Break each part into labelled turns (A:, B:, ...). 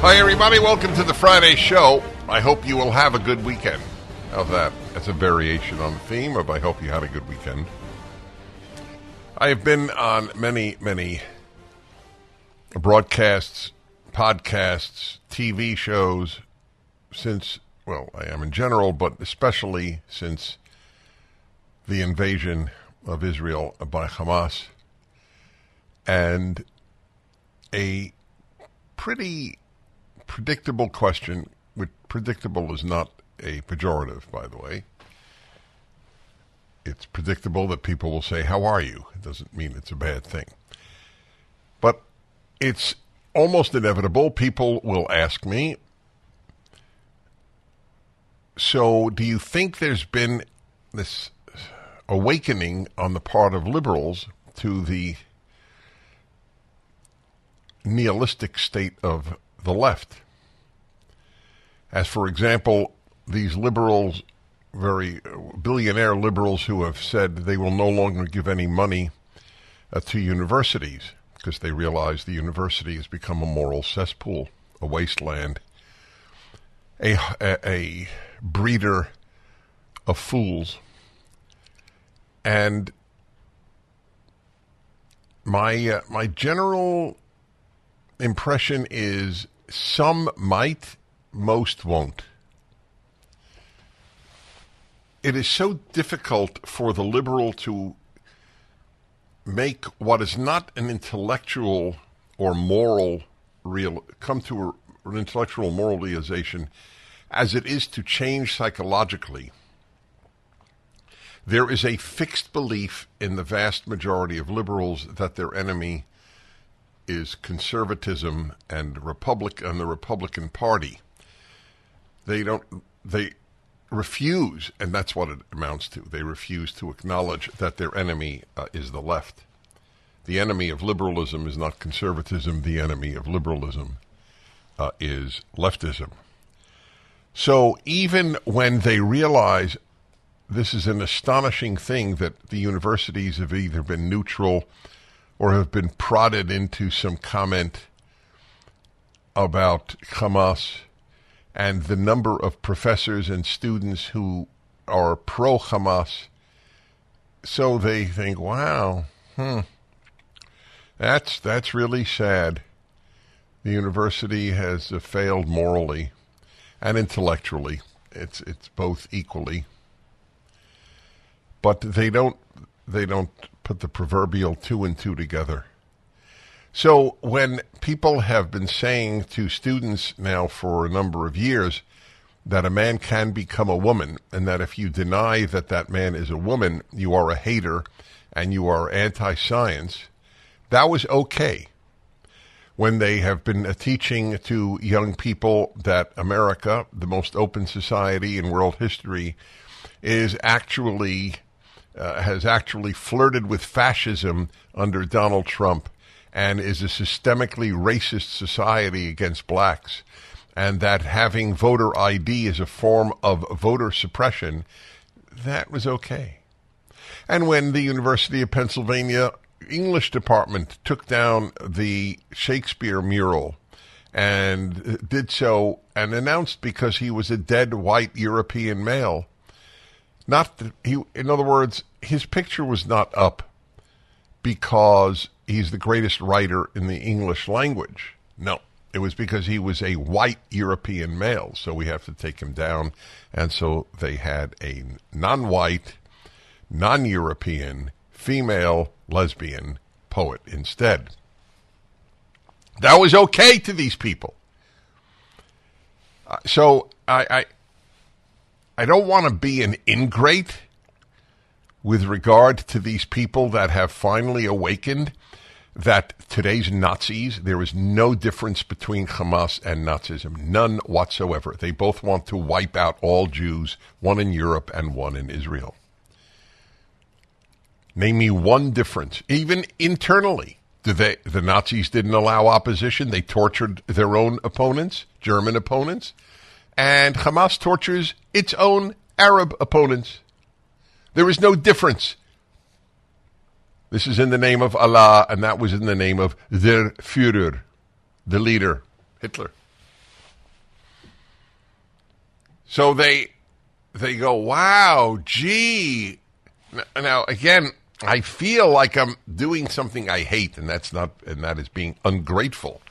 A: Hi, everybody. Welcome to the Friday show. I hope you will have a good weekend. How's that? That's a variation on the theme of I hope you had a good weekend. I have been on many, many broadcasts, podcasts, TV shows since, well, I am in general, but especially since the invasion of Israel by Hamas. And a pretty predictable question, which predictable is not a pejorative, by the way. It's predictable that people will say, How are you? It doesn't mean it's a bad thing. But it's almost inevitable. People will ask me, So do you think there's been this awakening on the part of liberals to the nihilistic state of the left. As, for example, these liberals, very billionaire liberals who have said they will no longer give any money uh, to universities because they realize the university has become a moral cesspool, a wasteland, a, a, a breeder of fools. And my uh, my general impression is some might, most won't. It is so difficult for the liberal to make what is not an intellectual or moral real come to a, an intellectual moral realization as it is to change psychologically. There is a fixed belief in the vast majority of liberals that their enemy is conservatism and republic and the Republican Party. They don't they refuse, and that's what it amounts to. They refuse to acknowledge that their enemy uh, is the left. The enemy of liberalism is not conservatism. The enemy of liberalism uh, is leftism. So even when they realize this is an astonishing thing that the universities have either been neutral or have been prodded into some comment about Hamas and the number of professors and students who are pro Hamas. So they think, wow, hmm, that's that's really sad. The university has uh, failed morally and intellectually. It's it's both equally. But they don't they don't put the proverbial two and two together. So when people have been saying to students now for a number of years that a man can become a woman, and that if you deny that that man is a woman, you are a hater and you are anti science, that was okay. When they have been teaching to young people that America, the most open society in world history, is actually uh, has actually flirted with fascism under Donald Trump and is a systemically racist society against blacks, and that having voter ID is a form of voter suppression, that was okay. And when the University of Pennsylvania English department took down the Shakespeare mural and did so and announced because he was a dead white European male not that he, in other words, his picture was not up because he's the greatest writer in the English language. No, it was because he was a white European male, so we have to take him down. And so they had a non white, non European, female lesbian poet instead. That was okay to these people. Uh, so I, I, don't want to be an ingrate with regard to these people that have finally awakened that today's Nazis, there is no difference between Hamas and Nazism. None whatsoever. They both want to wipe out all Jews, one in Europe and one in Israel. Name me one difference, even internally. They, the Nazis didn't allow opposition. They tortured their own opponents, German opponents. And Hamas tortures its own Arab opponents. There is no difference. This is in the name of Allah, and that was in the name of their Führer, the leader, Hitler. So they they go, wow, gee. Now again, I feel like I'm doing something I hate, and that's not, and that is being ungrateful.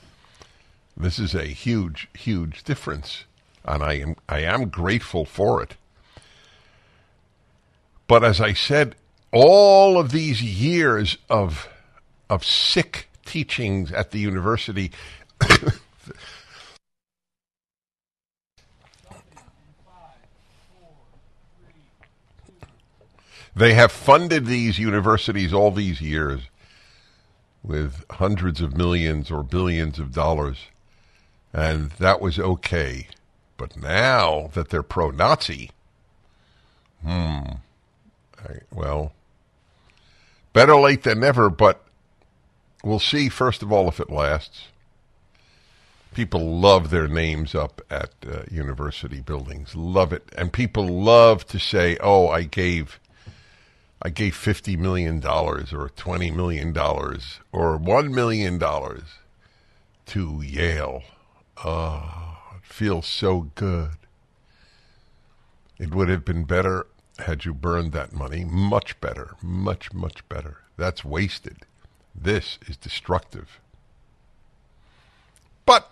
A: This is a huge, huge difference, and I am I am grateful for it. But as I said, all of these years of of sick teachings at the university They have funded these universities all these years with hundreds of millions or billions of dollars, and that was okay. But now that they're pro Nazi, hmm, I, well, better late than never, but we'll see, first of all, if it lasts. People love their names up at uh, university buildings, love it. And people love to say, oh, I gave I gave $50 million or $20 million or $1 million to Yale. Oh, it feels so good. It would have been better had you burned that money. Much better. Much, much better. That's wasted. This is destructive. But,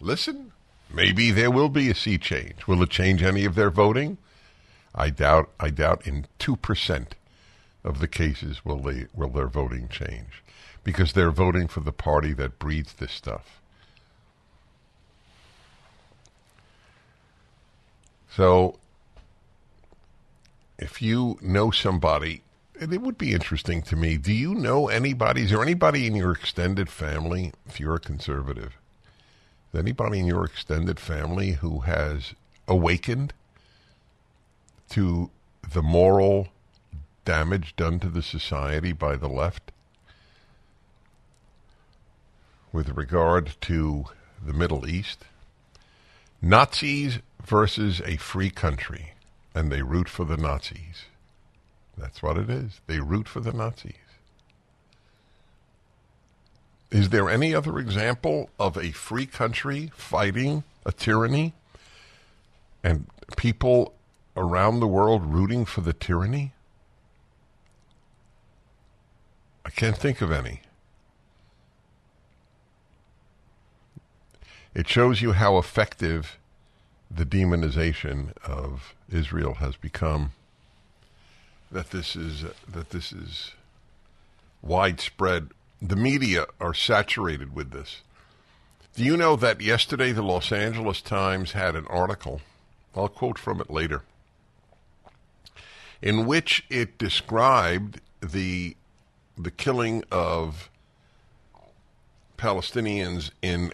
A: listen, maybe there will be a sea change. Will it change any of their voting? I doubt. I doubt in two percent of the cases will they will their voting change, because they're voting for the party that breeds this stuff. So, if you know somebody, it would be interesting to me. Do you know anybody? Is there anybody in your extended family, if you're a conservative, is anybody in your extended family who has awakened to the moral damage done to the society by the left with regard to the Middle East? Nazis versus a free country, and they root for the Nazis. That's what it is. They root for the Nazis. Is there any other example of a free country fighting a tyranny and people around the world rooting for the tyranny? I can't think of any. It shows you how effective the demonization of Israel has become. That this is that this is widespread. The media are saturated with this. Do you know that yesterday the Los Angeles Times had an article? I'll quote from it later in which it described the the killing of Palestinians in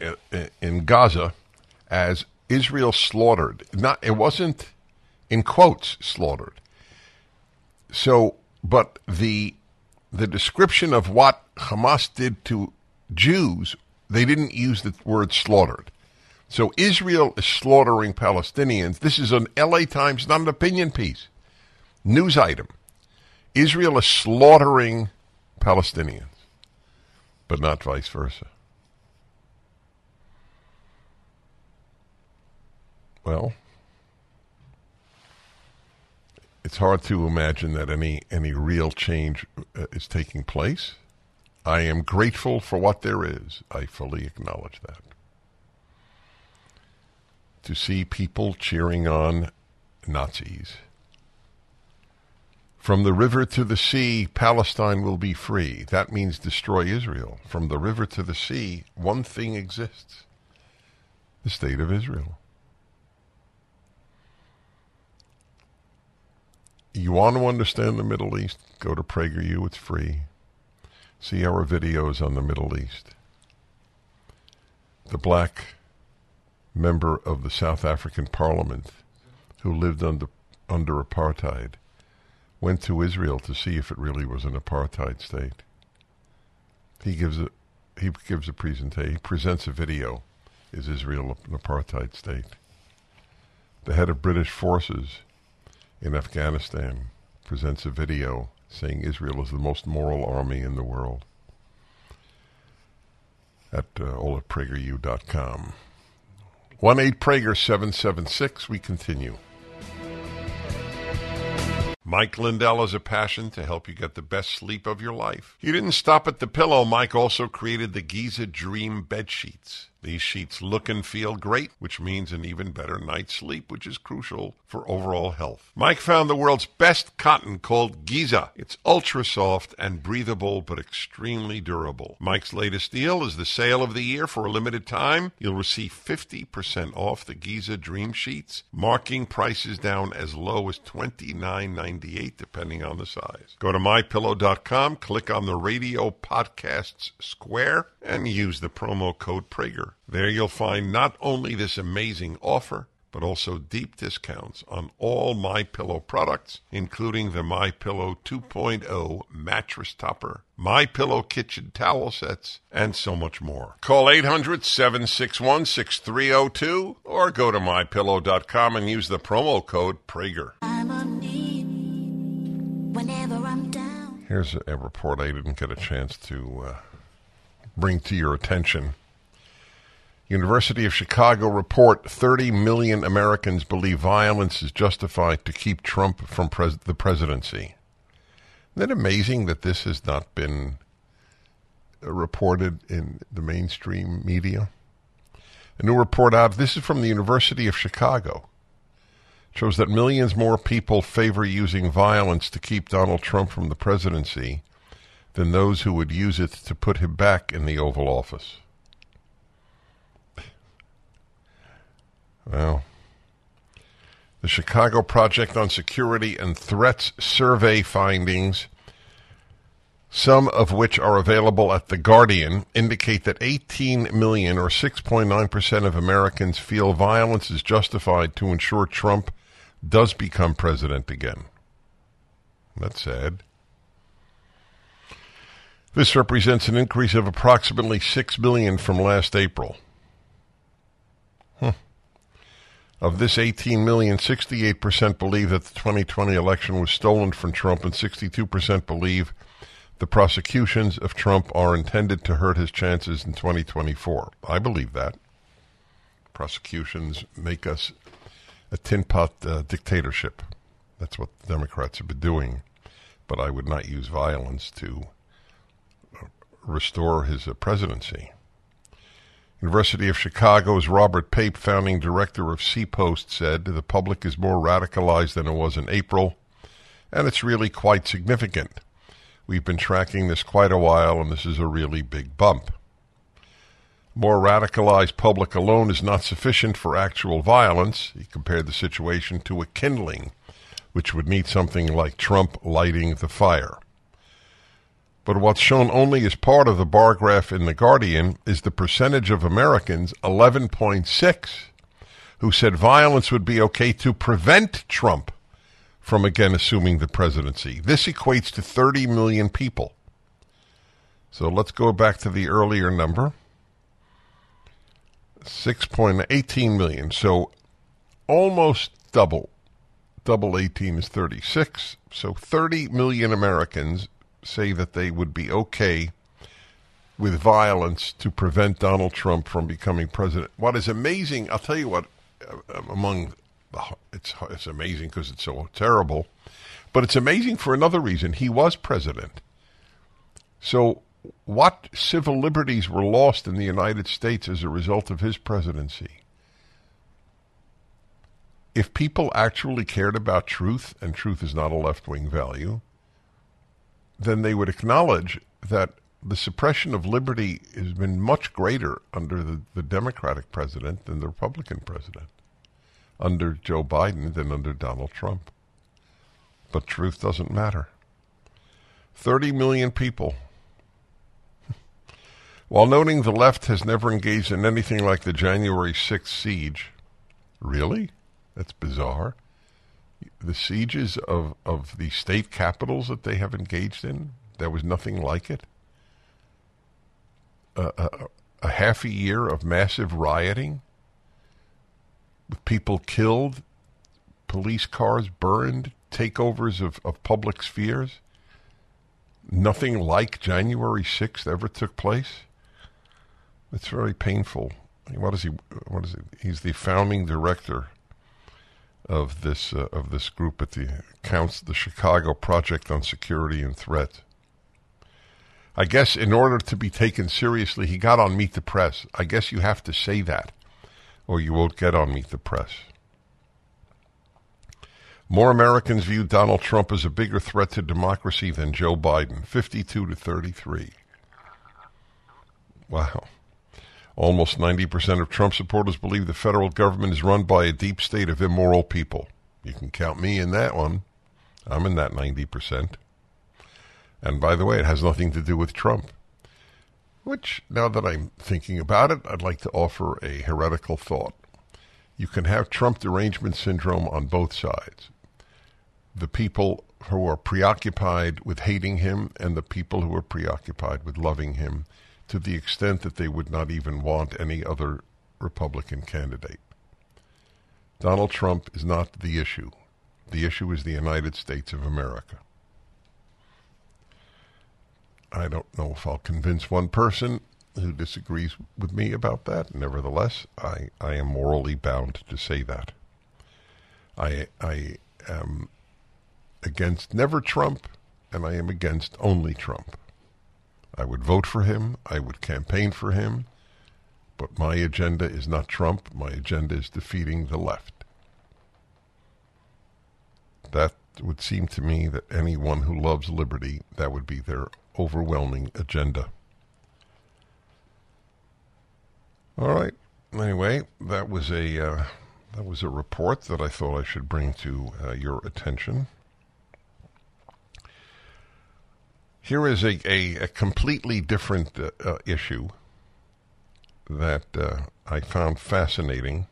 A: in Gaza as Israel slaughtered. Not it wasn't in quotes slaughtered. So, but the the description of what Hamas did to Jews, they didn't use the word slaughtered. So Israel is slaughtering Palestinians. This is an LA Times, not an opinion piece news item Israel is slaughtering Palestinians, but not vice versa. Well, it's hard to imagine that any any real change uh, is taking place. I am grateful for what there is. I fully acknowledge that. To see people cheering on Nazis. From the river to the sea, Palestine will be free. That means destroy Israel. From the river to the sea, one thing exists the state of Israel. You want to understand the Middle East? Go to PragerU, it's free. See our videos on the Middle East. The black member of the South African parliament who lived under, under apartheid went to Israel to see if it really was an apartheid state. He gives a he gives a presentation. He presents a video. Is Israel an apartheid state? The head of British forces in Afghanistan presents a video saying Israel is the most moral army in the world at uh, all at prageru.com. 1 8 Prager 776. We continue. Mike Lindell has a passion to help you get the best sleep of your life. He didn't stop at the pillow. Mike also created the Giza Dream bed sheets. These sheets look and feel great, which means an even better night's sleep, which is crucial for overall health. Mike found the world's best cotton called Giza. It's ultra soft and breathable, but extremely durable. Mike's latest deal is the sale of the year for a limited time. You'll receive 50% off the Giza Dream Sheets, marking prices down as low as $29.98 depending on the size. Go to mypillow.com, click on the radio podcasts square, and use the promo code Prager. There you'll find not only this amazing offer, but also deep discounts on all My Pillow products, including the My Pillow 2.0 mattress topper, My Pillow kitchen towel sets, and so much more. Call 800-761-6302 or go to mypillow.com and use the promo code Prager. Here's a, a, report I didn't get a chance to uh, bring to your attention. University of Chicago report 30 million Americans believe violence is justified to keep Trump from pres- the presidency. Isn't it amazing that this has not been uh, reported in the mainstream media? A new report out, this is from the University of Chicago, shows that millions more people favor using violence to keep Donald Trump from the presidency than those who would use it to put him back in the Oval Office. Well, the Chicago Project on Security and Threats survey findings, some of which are available at The Guardian, indicate that 18 million or 6.9% of Americans feel violence is justified to ensure Trump does become president again. That's sad. This represents an increase of approximately 6 million from last April. Of this 18 million, 68% believe that the 2020 election was stolen from Trump, and 62% believe the prosecutions of Trump are intended to hurt his chances in 2024. I believe that. Prosecutions make us a tin pot uh, dictatorship. That's what the Democrats have been doing. But I would not use violence to uh, restore his uh, presidency. University of Chicago's Robert Pape, founding director of CPost, said the public is more radicalized than it was in April, and it's really quite significant. We've been tracking this quite a while, and this is a really big bump. More radicalized public alone is not sufficient for actual violence. He compared the situation to a kindling, which would need something like Trump lighting the fire. But what's shown only as part of the bar graph in The Guardian is the percentage of Americans, 11.6, who said violence would be okay to prevent Trump from again assuming the presidency. This equates to 30 million people. So let's go back to the earlier number 6.18 million. So almost double. Double 18 is 36. So 30 million Americans say that they would be okay with violence to prevent Donald Trump from becoming president. What is amazing, I'll tell you what, uh, among it's it's amazing because it's so terrible, but it's amazing for another reason. He was president. So, what civil liberties were lost in the United States as a result of his presidency? If people actually cared about truth, and truth is not a left wing value, then they would acknowledge that the suppression of liberty has been much greater under the, the Democratic president than the Republican president, under Joe Biden than under Donald Trump. But truth doesn't matter. 30 million people. While noting the left has never engaged in anything like the January 6th siege. Really? That's bizarre. The sieges of, of the state capitals that they have engaged in, there was nothing like it a, a, a half a year of massive rioting with people killed, police cars burned, takeovers of, of public spheres. Nothing like January 6th ever took place. It's very painful. What is he? What is it? He's the founding director of this uh, of this group at the counts the Chicago Project on Security and Threat. I guess in order to be taken seriously, he got on Meet the Press. I guess you have to say that, or you won't get on Meet the Press. More Americans view Donald Trump as a bigger threat to democracy than Joe Biden, 52 to 33. Wow. Almost 90% of Trump supporters believe the federal government is run by a deep state of immoral people. You can count me in that one. I'm in that 90%. And by the way, it has nothing to do with Trump. Which, now that I'm thinking about it, I'd like to offer a heretical thought. You can have Trump derangement syndrome on both sides. The people who are preoccupied with hating him and the people who are preoccupied with loving him to the extent that they would not even want any other Republican candidate. Donald Trump is not the issue. The issue is the United States of America. I don't know if I'll convince one person who disagrees with me about that. Nevertheless, I, I am morally bound to say that. I, I am against never Trump, and I am against only Trump. I would vote for him, I would campaign for him, but my agenda is not Trump. My agenda is defeating the left. That would seem to me that anyone who loves liberty, that would be their overwhelming agenda. All right. Anyway, that was a uh, that was a report that I thought I should bring to uh, your attention. Here is a, a, a completely different uh, uh issue that uh, I found fascinating,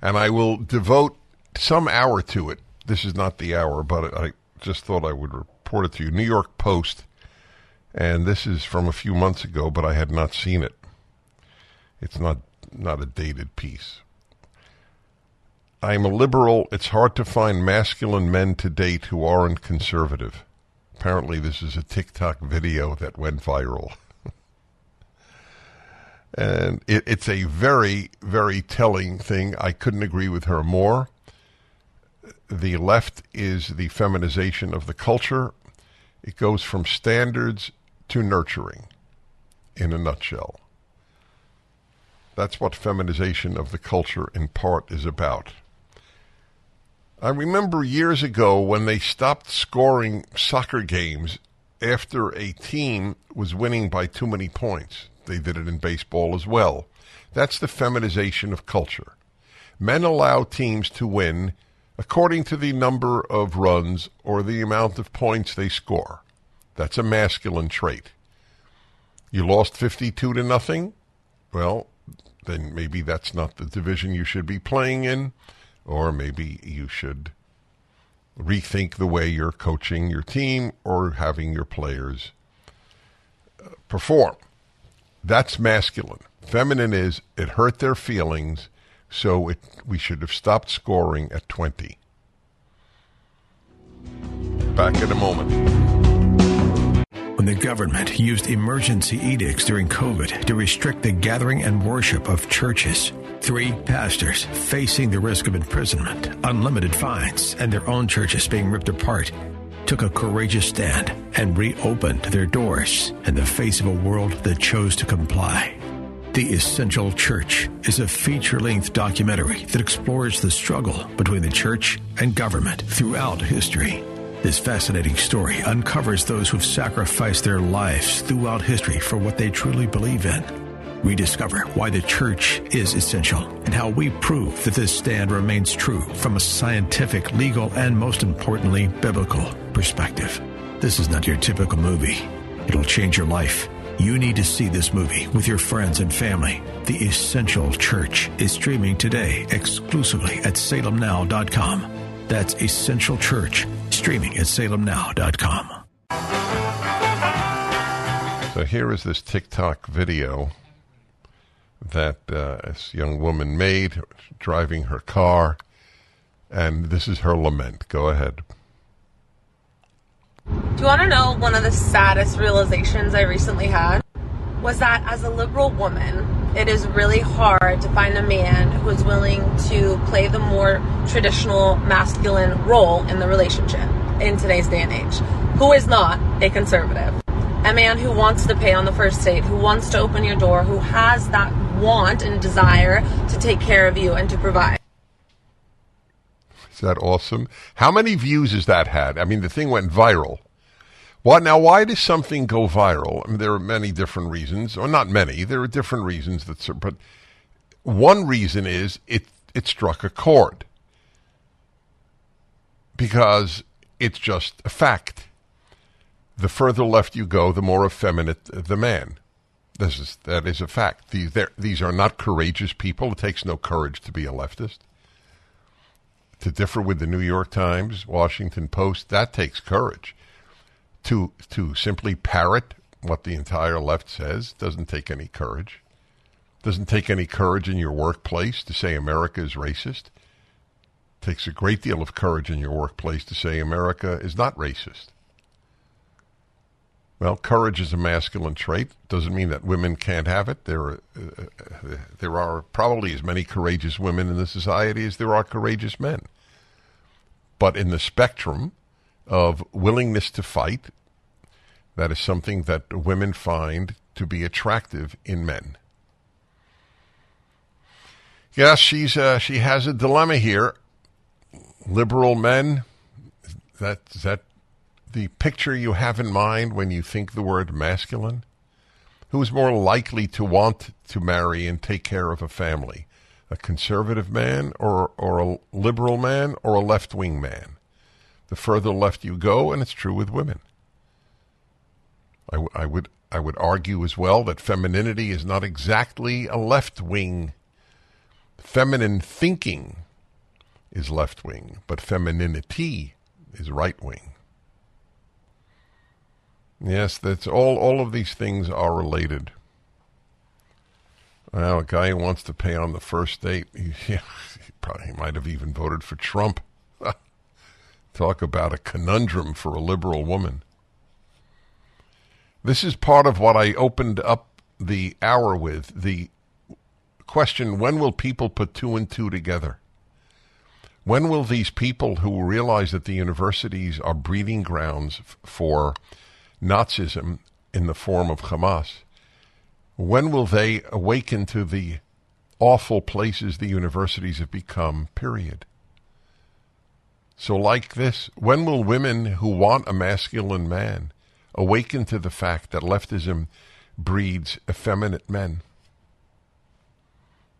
A: and I will devote some hour to it. This is not the hour, but I just thought I would report it to you. New York Post and this is from a few months ago, but I had not seen it. It's not not a dated piece. I am a liberal. It's hard to find masculine men to date who aren't conservative. Apparently, this is a TikTok video that went viral. and it, it's a very, very telling thing. I couldn't agree with her more. The left is the feminization of the culture. It goes from standards to nurturing, in a nutshell. That's what feminization of the culture in part is about. I remember years ago when they stopped scoring soccer games after a team was winning by too many points. They did it in baseball as well. That's the feminization of culture. Men allow teams to win according to the number of runs or the amount of points they score. That's a masculine trait. You lost 52 to nothing? Well, then maybe that's not the division you should be playing in, or maybe you should rethink the way you're coaching your team or having your players uh, perform. That's masculine. Feminine is it hurt their feelings, so it, we should have stopped scoring at 20. Back in a moment.
B: When the government used emergency edicts during COVID to restrict the gathering and worship of churches. Three pastors facing the risk of imprisonment, unlimited fines, and their own churches being ripped apart took a courageous stand and reopened their doors in the face of a world that chose to comply. The Essential Church is a feature length documentary that explores the struggle between the church and government throughout history. This fascinating story uncovers those who've sacrificed their lives throughout history for what they truly believe in. Rediscover why the church is essential and how we prove that this stand remains true from a scientific, legal, and most importantly, biblical perspective. This is not your typical movie. It'll change your life. You need to see this movie with your friends and family. The Essential Church is streaming today exclusively at salemnow.com. That's Essential Church, streaming at salemnow.com.
A: So here is this TikTok video that uh, this young woman made driving her car, and this is her lament. Go ahead.
C: Do you want to know one of the saddest realizations I recently had? Was that as a liberal woman, it is really hard to find a man who is willing to play the more traditional masculine role in the relationship in today's day and age, who is not a conservative. A man who wants to pay on the first date, who wants to open your door, who has that want and desire to take care of you and to provide.
A: Is that awesome? How many views has that had? I mean, the thing went viral. Now? Why does something go viral? I mean, there are many different reasons, or not many. There are different reasons that, but one reason is it it struck a chord because it's just a fact. The further left you go, the more effeminate the man. This is that is a fact. These these are not courageous people. It takes no courage to be a leftist. To differ with the New York Times, Washington Post, that takes courage. To to simply parrot what the entire left says doesn't take any courage. Doesn't take any courage in your workplace to say America is racist. takes a great deal of courage in your workplace to say America is not racist. Well, courage is a masculine trait. Doesn't mean that women can't have it. There, uh, there are probably as many courageous women in the society as there are courageous men. But in the spectrum of willingness to fight, that is something that women find to be attractive in men. Yes, she's uh, she has a dilemma here. Liberal men, that that the picture you have in mind when you think the word masculine? Who is more likely to want to marry and take care of a family? A conservative man or, or a liberal man or a left wing man? The further left you go, and it's true with women. I, w- I would I would argue as well that femininity is not exactly a left wing. Feminine thinking is left wing, but femininity is right wing. Yes, that's all. All of these things are related. Well, a guy who wants to pay on the first date, he, he probably might have even voted for Trump. Talk about a conundrum for a liberal woman. This is part of what I opened up the hour with the question when will people put two and two together? When will these people who realize that the universities are breeding grounds for Nazism in the form of Hamas, when will they awaken to the awful places the universities have become, period? So, like this, when will women who want a masculine man awaken to the fact that leftism breeds effeminate men?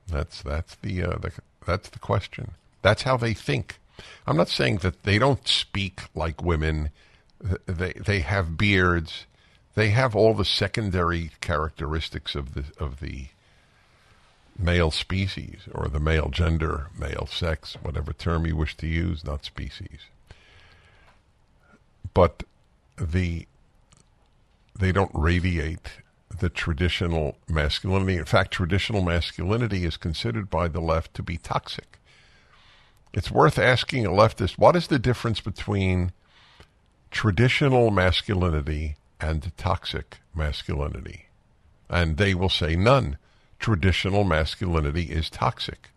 A: That's that's the, uh, the that's the question. That's how they think. I'm not saying that they don't speak like women they they have beards. They have all the secondary characteristics of the of the male species or the male gender, male sex, whatever term you wish to use, not species. But the they don't radiate the traditional masculinity. In fact, traditional masculinity is considered by the left to be toxic. It's worth asking a leftist what is the difference between traditional masculinity and toxic masculinity. And they will say none. Traditional masculinity is toxic.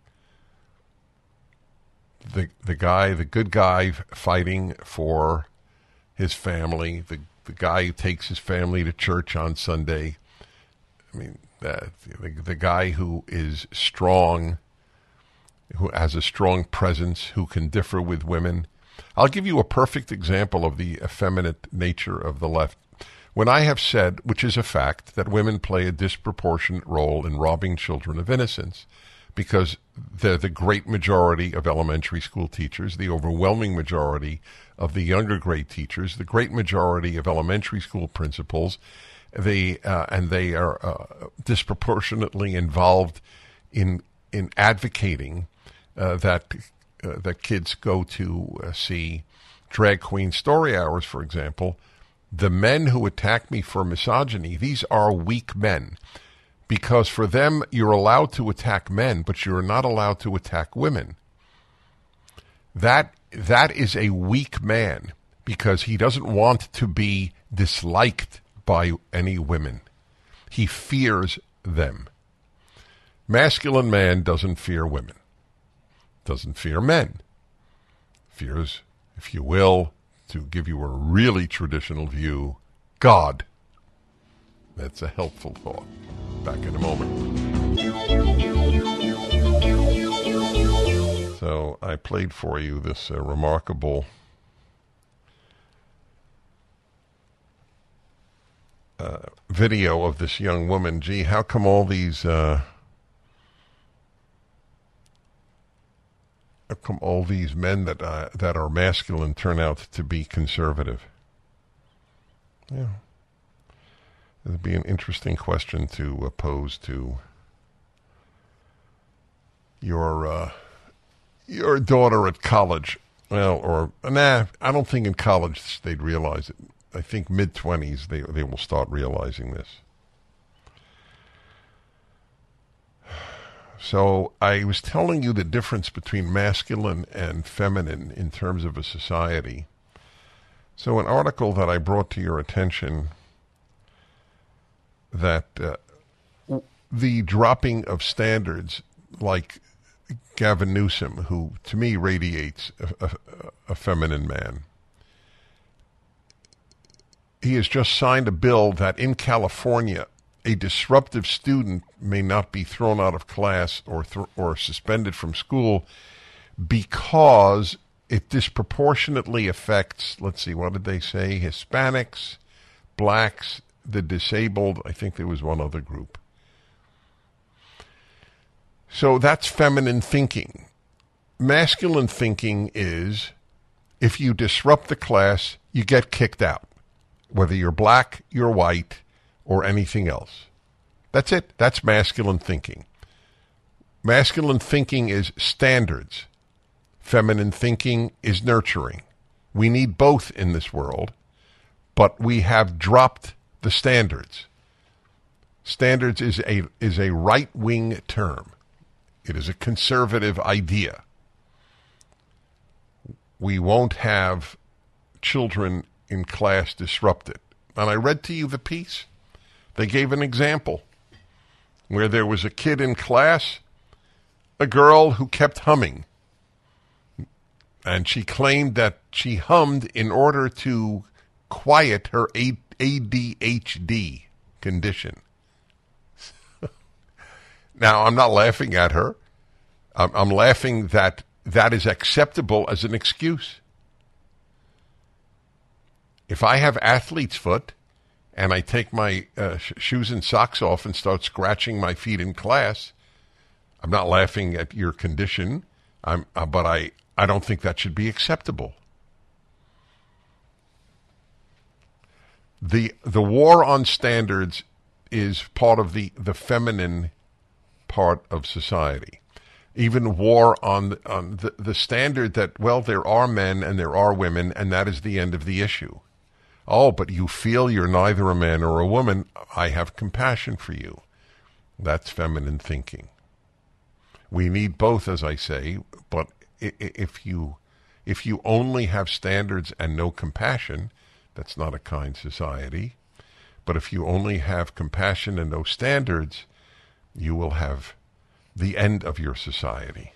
A: The, the guy, the good guy fighting for his family, the, the guy who takes his family to church on Sunday. I mean, uh, the, the guy who is strong, who has a strong presence, who can differ with women. I'll give you a perfect example of the effeminate nature of the left. When I have said, which is a fact, that women play a disproportionate role in robbing children of innocence, because they're the great majority of elementary school teachers, the overwhelming majority of the younger grade teachers, the great majority of elementary school principals, they uh, and they are uh, disproportionately involved in in advocating uh, that uh, that kids go to uh, see drag queen story hours, for example. The men who attack me for misogyny, these are weak men because for them you're allowed to attack men, but you're not allowed to attack women. That that is a weak man because he doesn't want to be disliked by any women. He fears them. Masculine man doesn't fear women. Doesn't fear men. Fears, if you will, to give you a really traditional view, God. That's a helpful thought. Back in a moment. So I played for you this uh, remarkable uh, video of this young woman. Gee, how come all these uh, come all these men that uh, that are masculine turn out to be conservative? Yeah. It'd be an interesting question to uh, pose to your uh, your daughter at college. Well, or nah, I don't think in college they'd realize it. I think mid twenties they they will start realizing this. So I was telling you the difference between masculine and feminine in terms of a society. So an article that I brought to your attention that uh, the dropping of standards like Gavin Newsom, who to me radiates a, a, a, feminine man, he has just signed a bill that in California, a disruptive student may not be thrown out of class or th- or suspended from school because it disproportionately affects. Let's see, what did they say? Hispanics, blacks, the disabled. I think there was one other group. So that's feminine thinking. Masculine thinking is if you disrupt the class, you get kicked out, whether you're black, you're white, or anything else. That's it. That's masculine thinking. Masculine thinking is standards. Feminine thinking is nurturing. We need both in this world, but we have dropped the standards. Standards is a is a right wing term. It is a conservative idea. We won't have children in class disrupted. And I read to you the piece. They gave an example where there was a kid in class, a girl who kept humming. And she claimed that she hummed in order to quiet her ADHD condition. now, I'm not laughing at her. I'm, laughing that that is acceptable as an excuse. If I have athlete's foot and I take my uh, sh- shoes and socks off and start scratching my feet in class, I'm not laughing at your condition. I'm, uh, but I, I don't think that should be acceptable. the the war on standards is part of the the feminine part of society. Even war on on the, the standard that well there are men and there are women and that is the end of the issue. Oh, but you feel you're neither a man or a woman. I have compassion for you. That's feminine thinking. We need both, as I say, but if you if you only have standards and no compassion, that's not a kind society. But if you only have compassion and no standards, you will have the end of your society.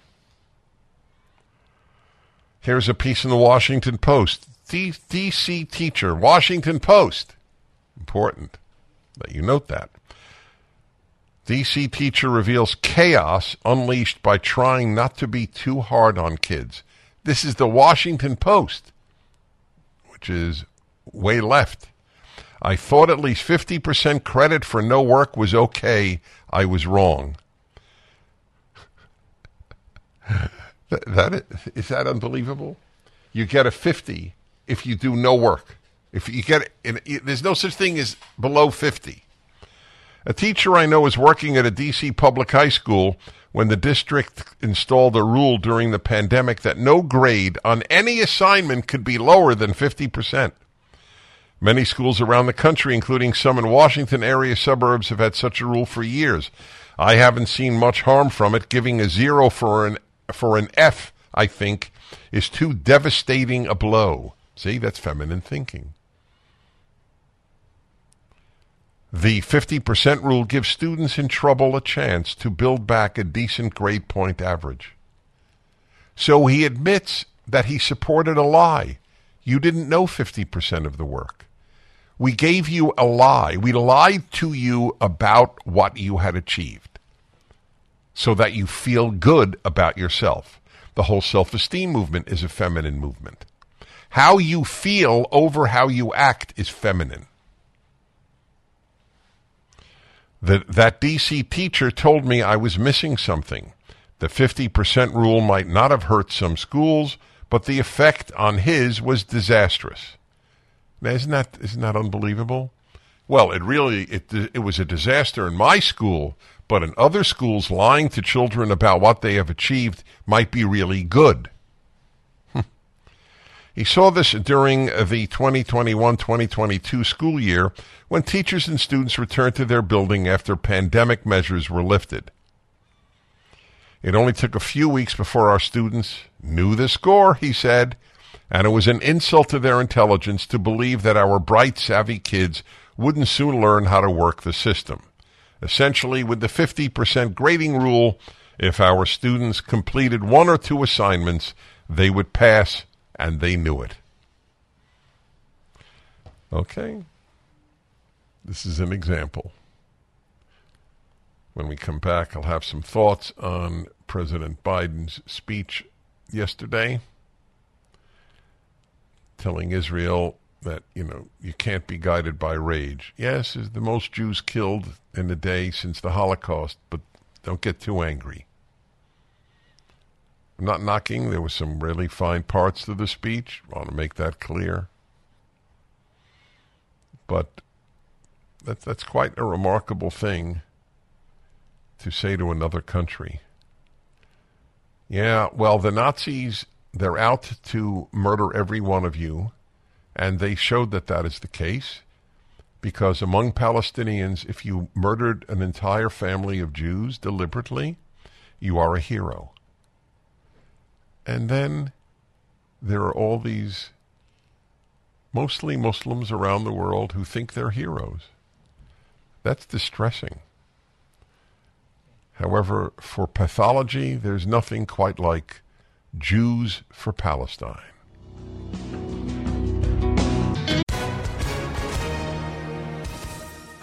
A: Here's a piece in the Washington Post. DC teacher, Washington Post. Important that you note that. DC teacher reveals chaos unleashed by trying not to be too hard on kids. This is the Washington Post, which is way left. I thought at least 50% credit for no work was okay. I was wrong. that, that is that unbelievable? You get a 50 if you do no work. If you get it, there's no such thing as below 50. A teacher I know was working at a DC public high school when the district installed a rule during the pandemic that no grade on any assignment could be lower than 50%. Many schools around the country, including some in Washington area suburbs, have had such a rule for years. I haven't seen much harm from it. Giving a zero for an for an F, I think, is too devastating a blow. See, that's feminine thinking. The 50% rule gives students in trouble a chance to build back a decent grade point average. So he admits that he supported a lie. You didn't know 50% of the work. We gave you a lie. We lied to you about what you had achieved so that you feel good about yourself. The whole self esteem movement is a feminine movement. How you feel over how you act is feminine. That, that DC teacher told me I was missing something. The 50% rule might not have hurt some schools, but the effect on his was disastrous. Now, isn't that, isn't that unbelievable? Well, it really, it, it was a disaster in my school, but in other schools, lying to children about what they have achieved might be really good. He saw this during the 2021-2022 school year when teachers and students returned to their building after pandemic measures were lifted. It only took a few weeks before our students knew the score, he said, and it was an insult to their intelligence to believe that our bright, savvy kids wouldn't soon learn how to work the system. Essentially, with the 50% grading rule, if our students completed one or two assignments, they would pass and they knew it. Okay. This is an example. When we come back, I'll have some thoughts on President Biden's speech yesterday, telling Israel that, you know, you can't be guided by rage. Yes, is the most Jews killed in a day since the Holocaust, but don't get too angry. I'm not knocking. There were some really fine parts to the speech. I want to make that clear. But that, that's quite a remarkable thing to say to another country. Yeah, well, the Nazis, they're out to murder every one of you, and they showed that that is the case because among Palestinians, if you murdered an entire family of Jews deliberately, you are a hero. And then there are all these mostly Muslims around the world who think they're heroes. That's distressing. However, for pathology, there's nothing quite like Jews for Palestine.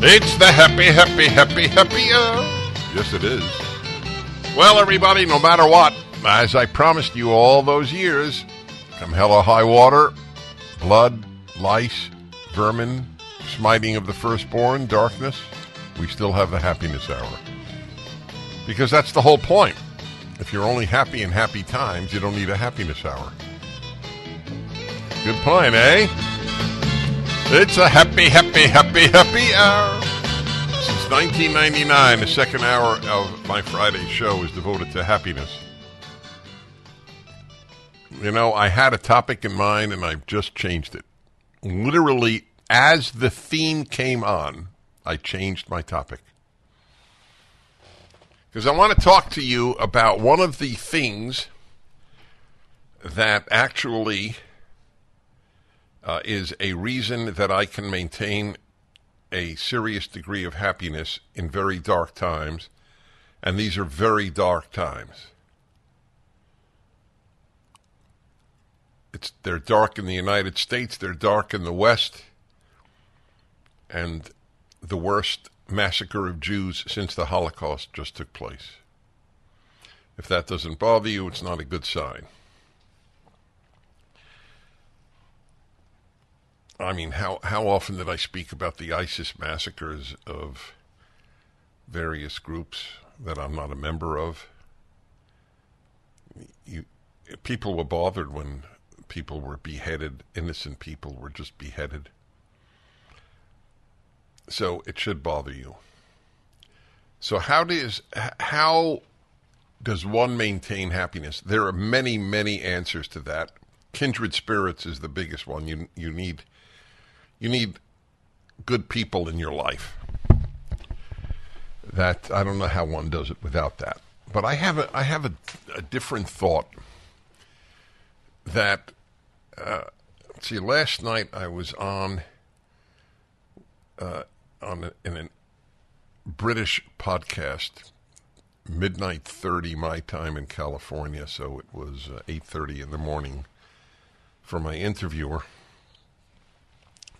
A: It's the happy, happy, happy, happy hour. Yes, it is. Well, everybody, no matter what, as I promised you all those years, come hell or high water, blood, lice, vermin, smiting of the firstborn, darkness, we still have the happiness hour. Because that's the whole point. If you're only happy in happy times, you don't need a happiness hour. Good point, eh? It's a happy, happy, happy, happy hour. Since 1999, the second hour of my Friday show is devoted to happiness. You know, I had a topic in mind and I've just changed it. Literally, as the theme came on, I changed my topic. Because I want to talk to you about one of the things that actually uh, is a reason that I can maintain a serious degree of happiness in very dark times. And these are very dark times. It's, they're dark in the United States, they're dark in the West, and the worst massacre of Jews since the Holocaust just took place. If that doesn't bother you, it's not a good sign. I mean, how, how often did I speak about the ISIS massacres of various groups that I'm not a member of? You, people were bothered when people were beheaded, innocent people were just beheaded. So it should bother you. So how does how does one maintain happiness? There are many, many answers to that. Kindred spirits is the biggest one. You you need you need good people in your life. That I don't know how one does it without that. But I have a I have a, a different thought. That uh, see, last night I was on uh, on a, in a British podcast, midnight thirty my time in California, so it was uh, eight thirty in the morning for my interviewer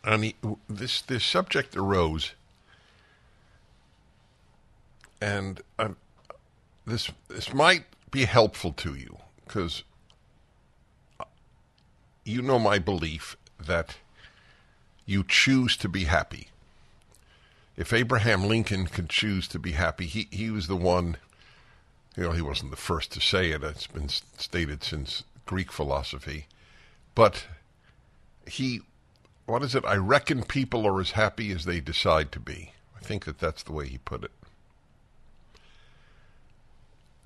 A: on the, this this subject arose, and uh, this this might be helpful to you because you know my belief that you choose to be happy. If Abraham Lincoln could choose to be happy, he, he was the one, you know, he wasn't the first to say it. It's been stated since Greek philosophy. But he what is it? I reckon people are as happy as they decide to be. I think that that's the way he put it.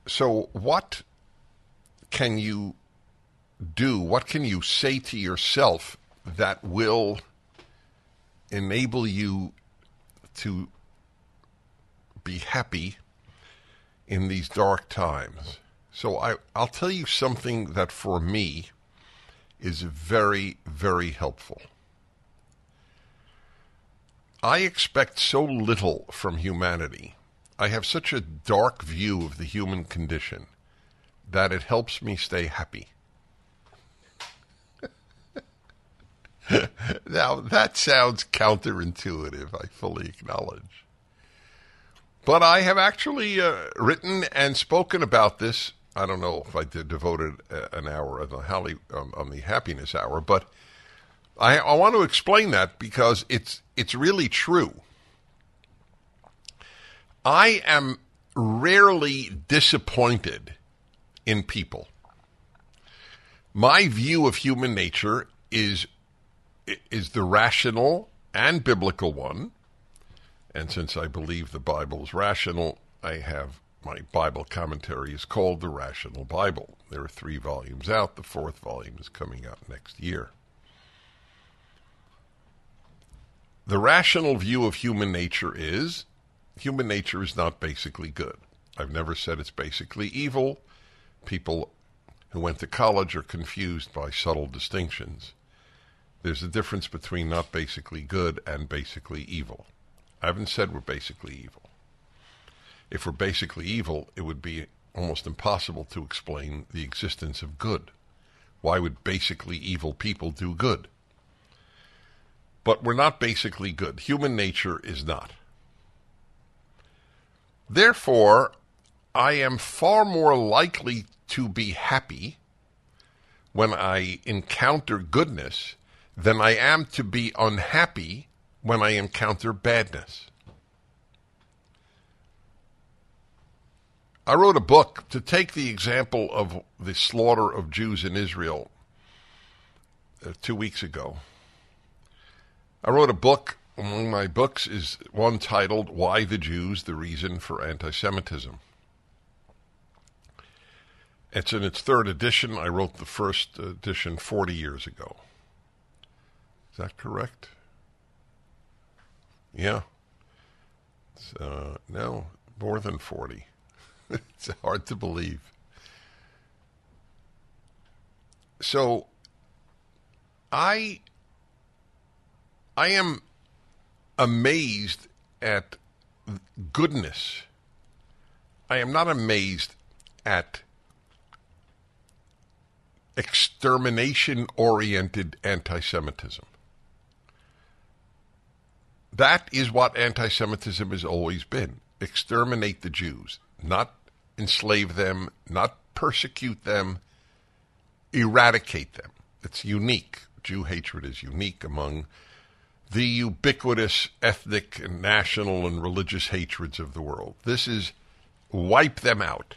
A: So, what can you do? What can you say to yourself that will enable you to be happy in these dark times? So, I, I'll tell you something that for me is very, very helpful. I expect so little from humanity. I have such a dark view of the human condition that it helps me stay happy. now, that sounds counterintuitive, I fully acknowledge. But I have actually uh, written and spoken about this. I don't know if I did devoted uh, an hour on the, um, on the happiness hour, but I, I want to explain that because it's it's really true. I am rarely disappointed in people. My view of human nature is is the rational and biblical one. And since I believe the Bible is rational, I have my Bible commentary is called the Rational Bible. There are three volumes out. The fourth volume is coming out next year. The rational view of human nature is human nature is not basically good. I've never said it's basically evil. People who went to college are confused by subtle distinctions. There's a difference between not basically good and basically evil. I haven't said we're basically evil. If we're basically evil, it would be almost impossible to explain the existence of good. Why would basically evil people do good? But we're not basically good. Human nature is not. Therefore, I am far more likely to be happy when I encounter goodness than I am to be unhappy when I encounter badness. I wrote a book to take the example of the slaughter of Jews in Israel uh, two weeks ago. I wrote a book. Among my books is one titled Why the Jews, the Reason for Anti Semitism. It's in its third edition. I wrote the first edition 40 years ago. Is that correct? Yeah. Uh, no, more than 40. it's hard to believe. So I I am amazed at goodness. I am not amazed at extermination oriented anti Semitism. That is what anti Semitism has always been exterminate the Jews, not enslave them, not persecute them, eradicate them. It's unique. Jew hatred is unique among the ubiquitous ethnic and national and religious hatreds of the world. This is wipe them out.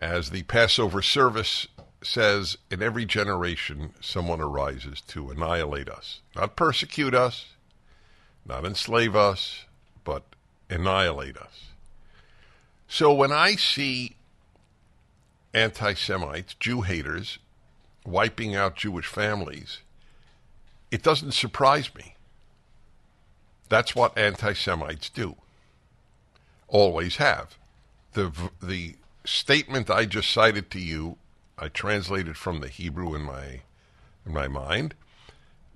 A: As the Passover service says, in every generation, someone arises to annihilate us, not persecute us, not enslave us, but annihilate us. So when I see anti Semites, Jew haters, wiping out Jewish families, it doesn't surprise me. That's what anti Semites do. Always have. The, the statement I just cited to you, I translated from the Hebrew in my, in my mind,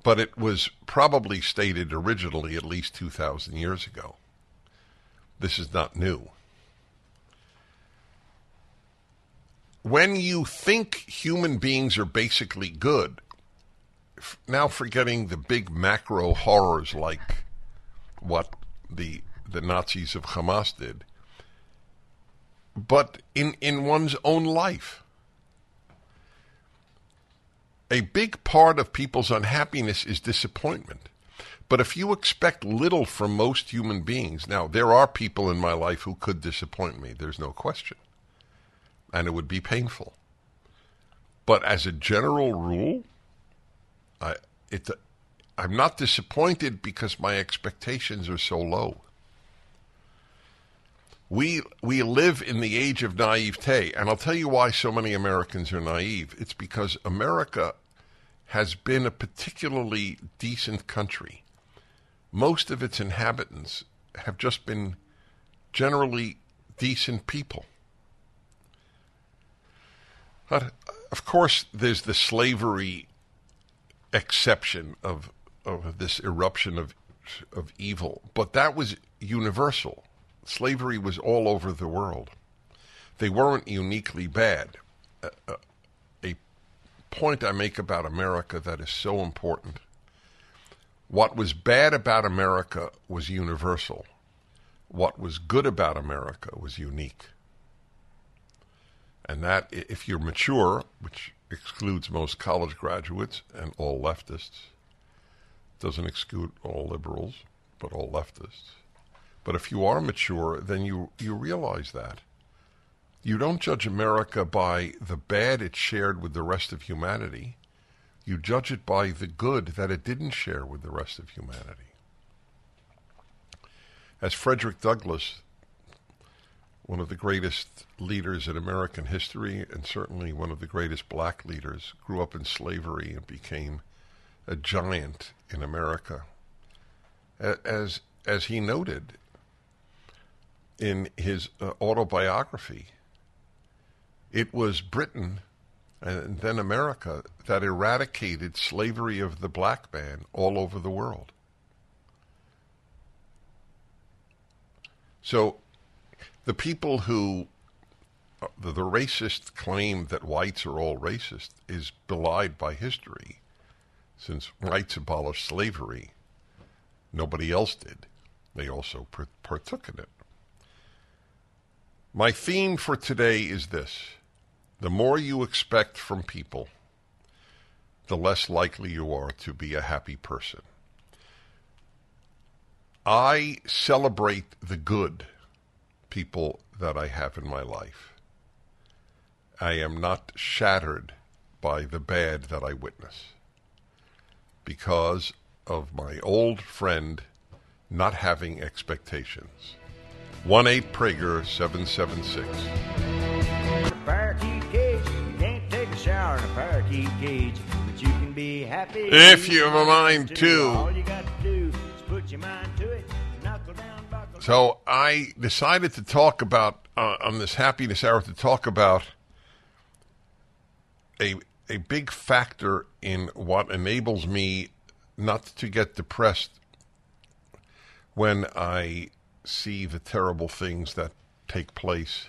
A: but it was probably stated originally at least 2,000 years ago. This is not new. When you think human beings are basically good, now forgetting the big macro horrors like what the the Nazis of Hamas did, but in, in one's own life. A big part of people's unhappiness is disappointment. But if you expect little from most human beings, now there are people in my life who could disappoint me, there's no question. And it would be painful. But as a general rule, I it I'm not disappointed because my expectations are so low. We we live in the age of naivete, and I'll tell you why so many Americans are naive. It's because America has been a particularly decent country. Most of its inhabitants have just been generally decent people. But of course, there's the slavery exception of of this eruption of of evil, but that was universal. Slavery was all over the world. They weren't uniquely bad. Uh, uh, a point I make about America that is so important. What was bad about America was universal. What was good about America was unique. And that, if you're mature, which excludes most college graduates and all leftists, doesn't exclude all liberals, but all leftists. But if you are mature, then you, you realize that. You don't judge America by the bad it shared with the rest of humanity. You judge it by the good that it didn't share with the rest of humanity. As Frederick Douglass, one of the greatest leaders in American history, and certainly one of the greatest black leaders, grew up in slavery and became a giant in America. As, as he noted in his uh, autobiography, it was Britain and then America that eradicated slavery of the black man all over the world. So the people who the, the racist claim that whites are all racist is belied by history. Since whites abolished slavery nobody else did. They also partook in it. My theme for today is this. The more you expect from people, the less likely you are to be a happy person. I celebrate the good people that I have in my life. I am not shattered by the bad that I witness because of my old friend not having expectations. 1 8 Prager 776.
D: Parakeet cage, you can't take a shower in a parakeet cage, but you can be happy.
A: If you have a mind to. So I decided to talk about uh, on this happiness hour to talk about a a big factor in what enables me not to get depressed when I see the terrible things that take place.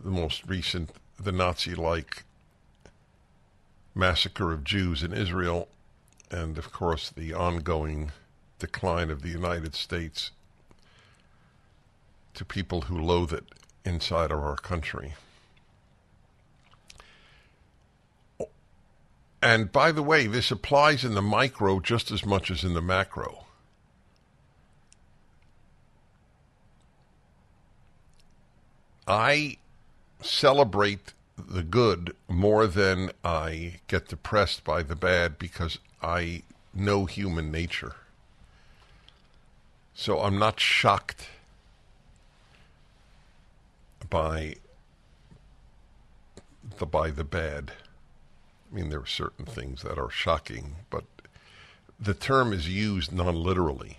A: The most recent, the Nazi-like massacre of Jews in Israel, and of course the ongoing decline of the United States to people who loathe it inside of our country. And by the way, this applies in the micro just as much as in the macro. I celebrate the good more than I get depressed by the bad because I know human nature. So I'm not shocked by the by the bad. I mean, there are certain things that are shocking, but the term is used non literally.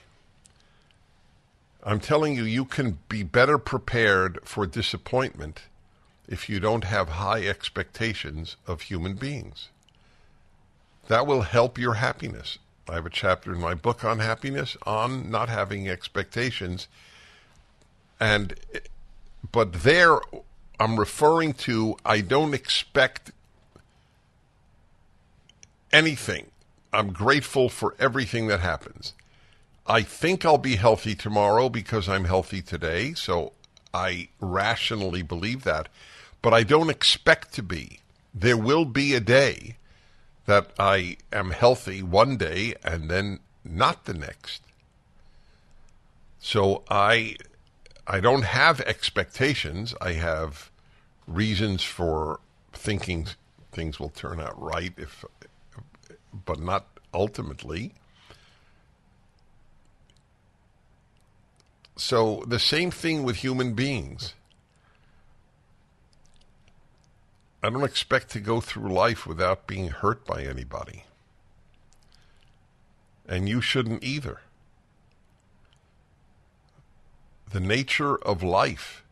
A: I'm telling you, you can be better prepared for disappointment if you don't have high expectations of human beings. That will help your happiness. I have a chapter in my book on happiness on not having expectations. And, but there I'm referring to, I don't expect anything. I'm grateful for everything that happens. I think I'll be healthy tomorrow because I'm healthy today, so I rationally believe that, but I don't expect to be. There will be a day that I am healthy one day and then not the next. So I I don't have expectations. I have reasons for thinking things will turn out right if but not ultimately. So the same thing with human beings. I don't expect to go through life without being hurt by anybody. And you shouldn't either. The nature of life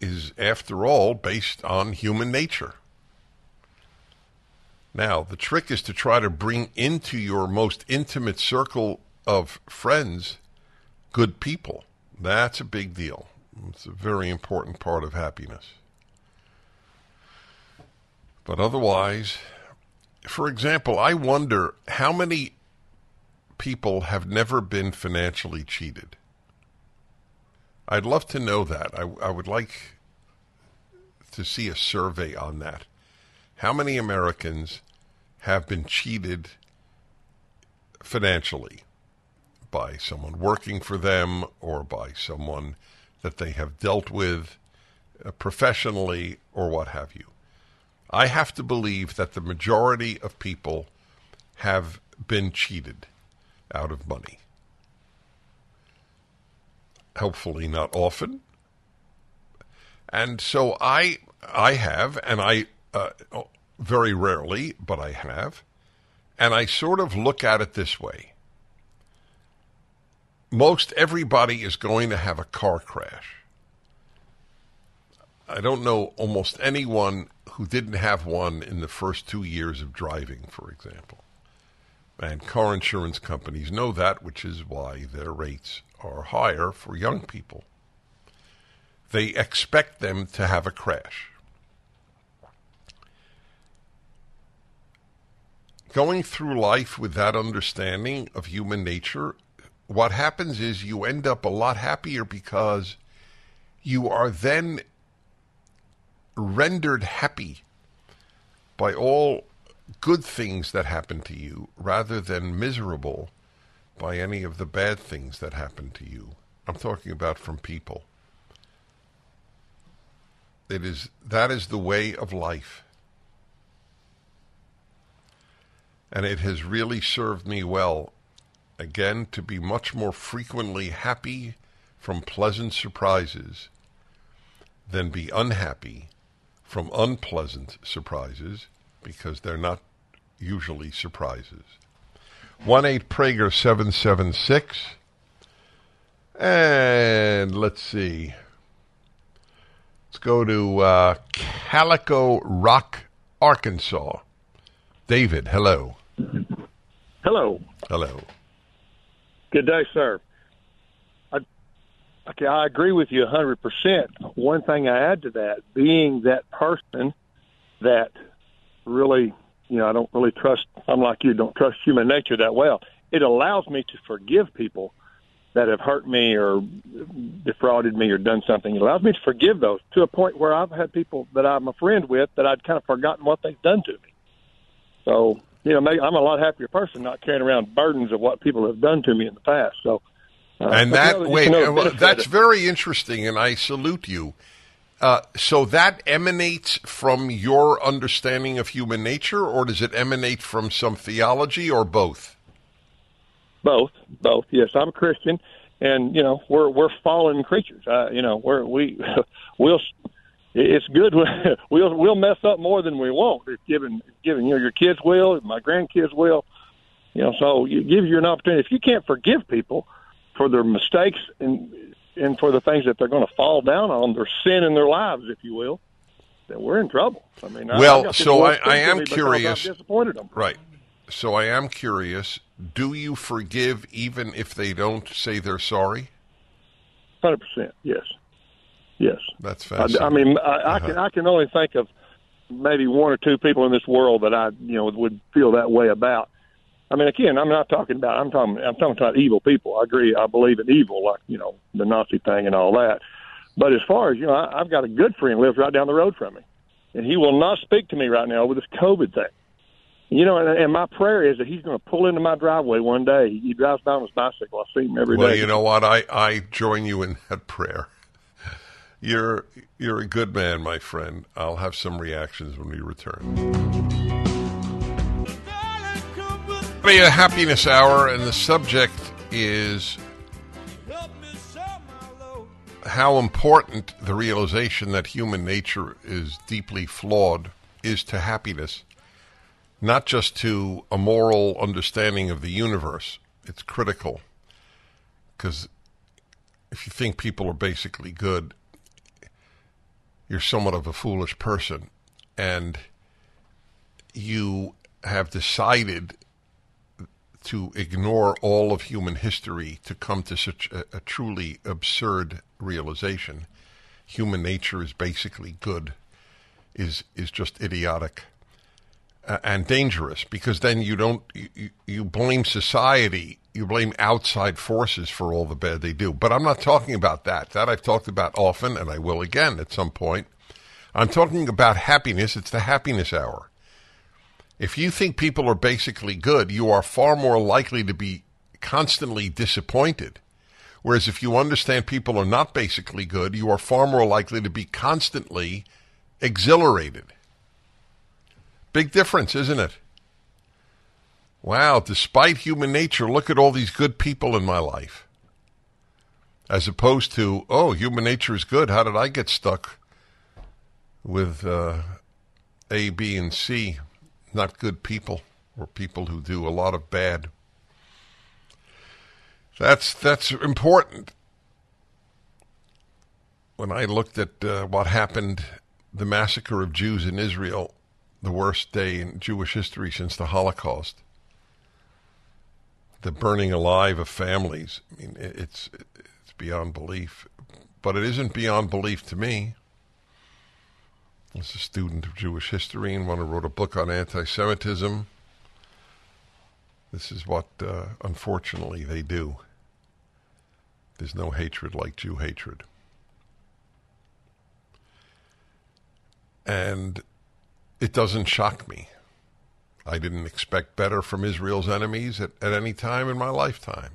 A: is, after all, based on human nature. Now, the trick is to try to bring into your most intimate circle of friends good people. That's a big deal. It's a very important part of happiness. But otherwise, for example, I wonder how many people have never been financially cheated. I'd love to know that. I, I would like to see a survey on that. How many Americans have been cheated financially by someone working for them or by someone that they have dealt with uh, professionally or what have you? I have to believe that the majority of people have been cheated out of money. Hopefully, not often. And so I, I have, and I uh, very rarely, but I have, and I sort of look at it this way. Most everybody is going to have a car crash. I don't know almost anyone who didn't have one in the first two years of driving, for example. And car insurance companies know that, which is why their rates are higher for young people. They expect them to have a crash. Going through life with that understanding of human nature, what happens is you end up a lot happier because you are then rendered happy by all good things that happen to you rather than miserable by any of the bad things that happen to you. I'm talking about from people. It is that is the way of life. And it has really served me well again to be much more frequently happy from pleasant surprises than be unhappy from unpleasant surprises because they're not usually surprises. 1 8 Prager 776. And let's see. Let's go to uh, Calico Rock, Arkansas. David, hello.
E: Hello.
A: Hello.
E: Good day, sir. I, okay, I agree with you 100%. One thing I add to that, being that person that really, you know, I don't really trust, I'm like you, don't trust human nature that well, it allows me to forgive people that have hurt me or defrauded me or done something. It allows me to forgive those to a point where I've had people that I'm a friend with that I'd kind of forgotten what they've done to me. So, you know, maybe I'm a lot happier person not carrying around burdens of what people have done to me in the past. So,
A: uh, and that wait, uh, that's very interesting, and I salute you. Uh, so that emanates from your understanding of human nature, or does it emanate from some theology, or both?
E: Both, both. Yes, I'm a Christian, and you know we're we're fallen creatures. Uh, you know we're we we'll it's good we'll we'll mess up more than we won't. If given given you know your kids will, my grandkids will. You know, so you give you an opportunity. If you can't forgive people for their mistakes and and for the things that they're going to fall down on, their sin in their lives, if you will, then we're in trouble. I mean,
A: well, I, so I, I am curious.
E: disappointed them.
A: Right. So I am curious. Do you forgive even if they don't say they're sorry?
E: Hundred percent. Yes. Yes.
A: That's fascinating.
E: I, I mean, I, uh-huh. I can I can only think of maybe one or two people in this world that I you know would feel that way about. I mean, again, I'm not talking about. I'm talking. I'm talking about evil people. I agree. I believe in evil, like you know the Nazi thing and all that. But as far as you know, I, I've got a good friend lives right down the road from me, and he will not speak to me right now over this COVID thing. You know, and, and my prayer is that he's going to pull into my driveway one day. He drives by on his bicycle. I see him every
A: well,
E: day.
A: you know what? I I join you in that prayer. You're you're a good man, my friend. I'll have some reactions when we return. A happiness hour, and the subject is how important the realization that human nature is deeply flawed is to happiness not just to a moral understanding of the universe. It's critical because if you think people are basically good, you're somewhat of a foolish person and you have decided to ignore all of human history to come to such a, a truly absurd realization. Human nature is basically good, is is just idiotic uh, and dangerous because then you don't you, you blame society you blame outside forces for all the bad they do. But i'm not talking about that. That i've talked about often and i will again at some point. I'm talking about happiness. It's the happiness hour if you think people are basically good you are far more likely to be constantly disappointed whereas if you understand people are not basically good you are far more likely to be constantly exhilarated Big difference, isn't it? Wow, despite human nature, look at all these good people in my life. As opposed to, oh, human nature is good. How did I get stuck with uh, A, B, and C? Not good people, or people who do a lot of bad. That's that's important. When I looked at uh, what happened, the massacre of Jews in Israel, the worst day in Jewish history since the Holocaust. The burning alive of families. I mean, it's it's beyond belief, but it isn't beyond belief to me. As a student of Jewish history and one who wrote a book on anti-Semitism, this is what, uh, unfortunately, they do. There's no hatred like Jew hatred. And it doesn't shock me. I didn't expect better from Israel's enemies at, at any time in my lifetime.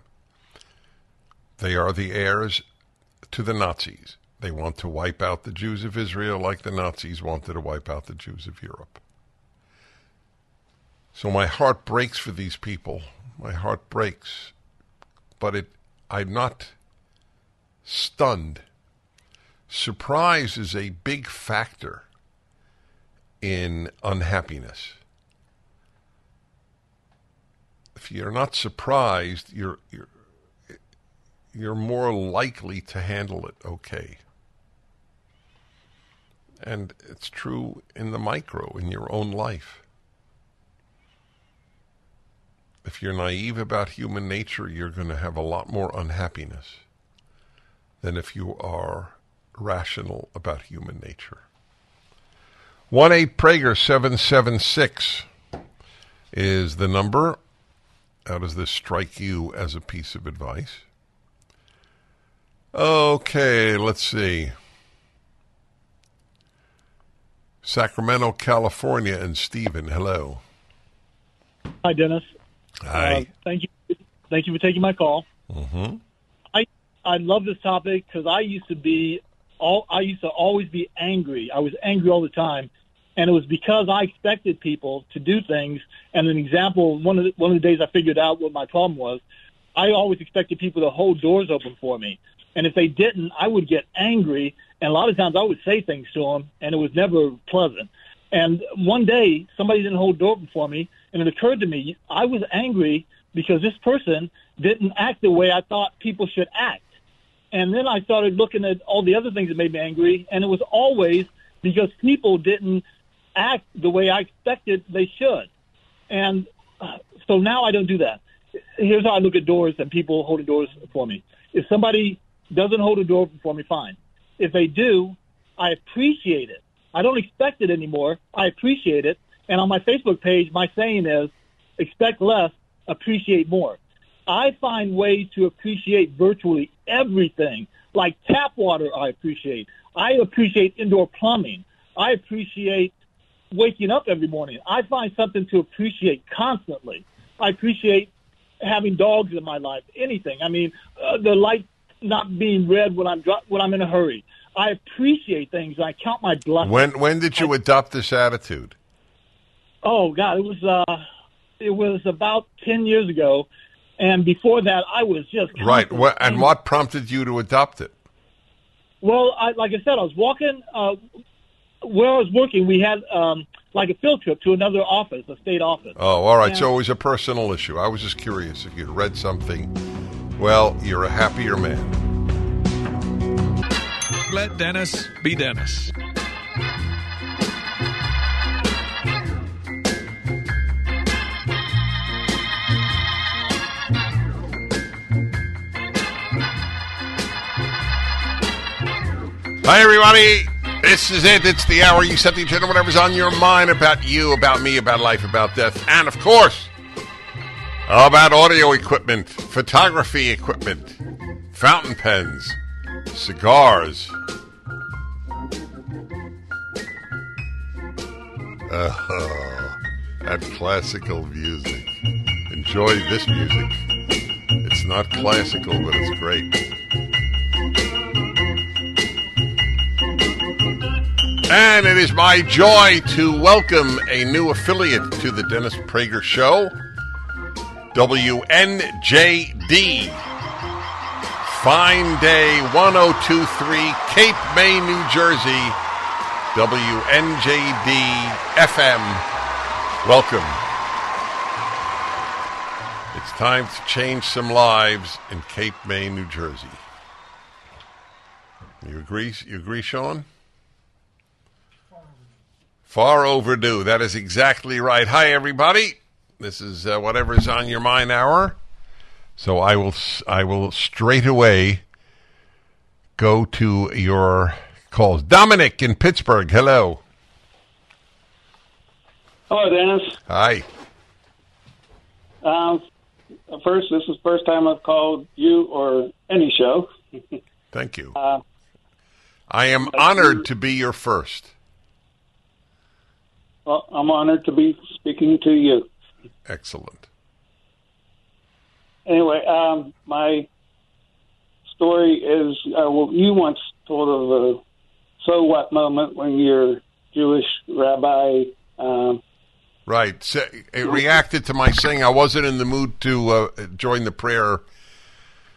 A: They are the heirs to the Nazis. They want to wipe out the Jews of Israel like the Nazis wanted to wipe out the Jews of Europe. So my heart breaks for these people. My heart breaks. But it I'm not stunned. Surprise is a big factor in unhappiness. If you're not surprised, you're you're you're more likely to handle it okay. And it's true in the micro, in your own life. If you're naive about human nature, you're going to have a lot more unhappiness than if you are rational about human nature. 1 8 Prager 776 is the number. How does this strike you as a piece of advice? Okay, let's see. Sacramento, California, and Stephen. Hello.
F: Hi, Dennis.
A: Hi.
F: Uh, thank you. Thank you for taking my call.
A: Mm-hmm.
F: I I love this topic because I used to be all I used to always be angry. I was angry all the time, and it was because I expected people to do things. And an example, one of the, one of the days I figured out what my problem was. I always expected people to hold doors open for me, and if they didn't, I would get angry. And a lot of times I would say things to them, and it was never pleasant. And one day somebody didn't hold the door for me, and it occurred to me I was angry because this person didn't act the way I thought people should act. And then I started looking at all the other things that made me angry, and it was always because people didn't act the way I expected they should. And uh, so now I don't do that. Here's how I look at doors and people holding doors for me. If somebody doesn't hold a door for me, fine. If they do, I appreciate it. I don't expect it anymore. I appreciate it. And on my Facebook page, my saying is expect less, appreciate more. I find ways to appreciate virtually everything. Like tap water, I appreciate. I appreciate indoor plumbing. I appreciate waking up every morning. I find something to appreciate constantly. I appreciate having dogs in my life. Anything. I mean, uh, the light not being read when I'm dr- when I'm in a hurry. I appreciate things. I count my blessings.
A: When when did you adopt this attitude?
F: Oh God, it was uh, it was about ten years ago, and before that, I was just
A: Right. What, and what prompted you to adopt it?
F: Well, I, like I said, I was walking uh, where I was working. We had um, like a field trip to another office, a state office.
A: Oh, all right.
F: And-
A: So it was a personal issue. I was just curious if you'd read something. Well, you're a happier man.
G: Let Dennis be Dennis.
A: Hi, everybody. This is it. It's the hour you set the agenda, whatever's on your mind about you, about me, about life, about death, and of course, about audio equipment, photography equipment, fountain pens, cigars. Oh, that classical music. Enjoy this music. It's not classical, but it's great. And it is my joy to welcome a new affiliate to the Dennis Prager Show, WNJD. Fine Day 1023, Cape May, New Jersey, WNJD FM. Welcome. It's time to change some lives in Cape May, New Jersey. You agree? You agree, Sean? Far overdue. That is exactly right. Hi, everybody. This is uh, whatever's on your mind hour. So I will I will straight away go to your calls. Dominic in Pittsburgh. Hello.
H: Hello, Dennis.
A: Hi.
H: Um, first, this is the first time I've called you or any show.
A: Thank you.
H: Uh,
A: I am honored to be your first.
H: Well, I'm honored to be speaking to you.
A: Excellent.
H: Anyway, um, my story is uh, well, you once told of a so what moment when your Jewish rabbi. Um,
A: Right. So it reacted to my saying I wasn't in the mood to uh, join the prayer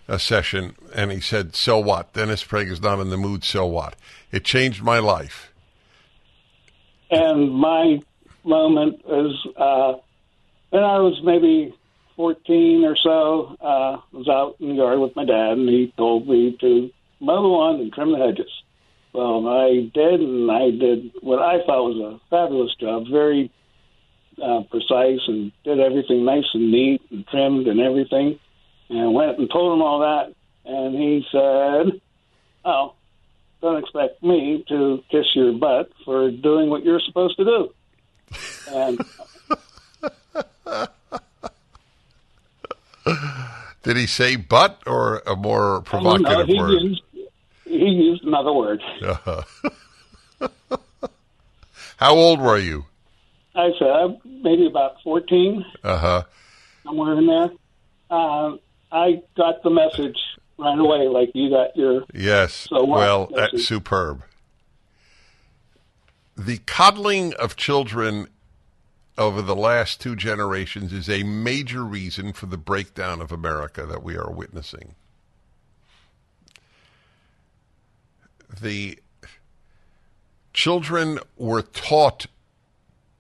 A: uh, session, and he said, "So what?" Dennis Prager is not in the mood. So what? It changed my life.
H: and my moment is when I was maybe 14 or so. Uh, was out in the yard with my dad, and he told me to mow the lawn and trim the hedges. Well, I did, and I did what I thought was a fabulous job, very uh, precise, and did everything nice and neat and trimmed and everything. And went and told him all that, and he said, "Oh, don't expect me to kiss your butt for doing what you're supposed to do." And
A: Did he say "but" or a more provocative
H: no, he
A: word?
H: used he used another word.
A: Uh-huh. How old were you?
H: I said maybe about fourteen,
A: Uh huh.
H: somewhere in there. Um, I got the message right away, like you got your
A: Yes.
H: So
A: well, uh, superb. The coddling of children over the last two generations is a major reason for the breakdown of America that we are witnessing. The children were taught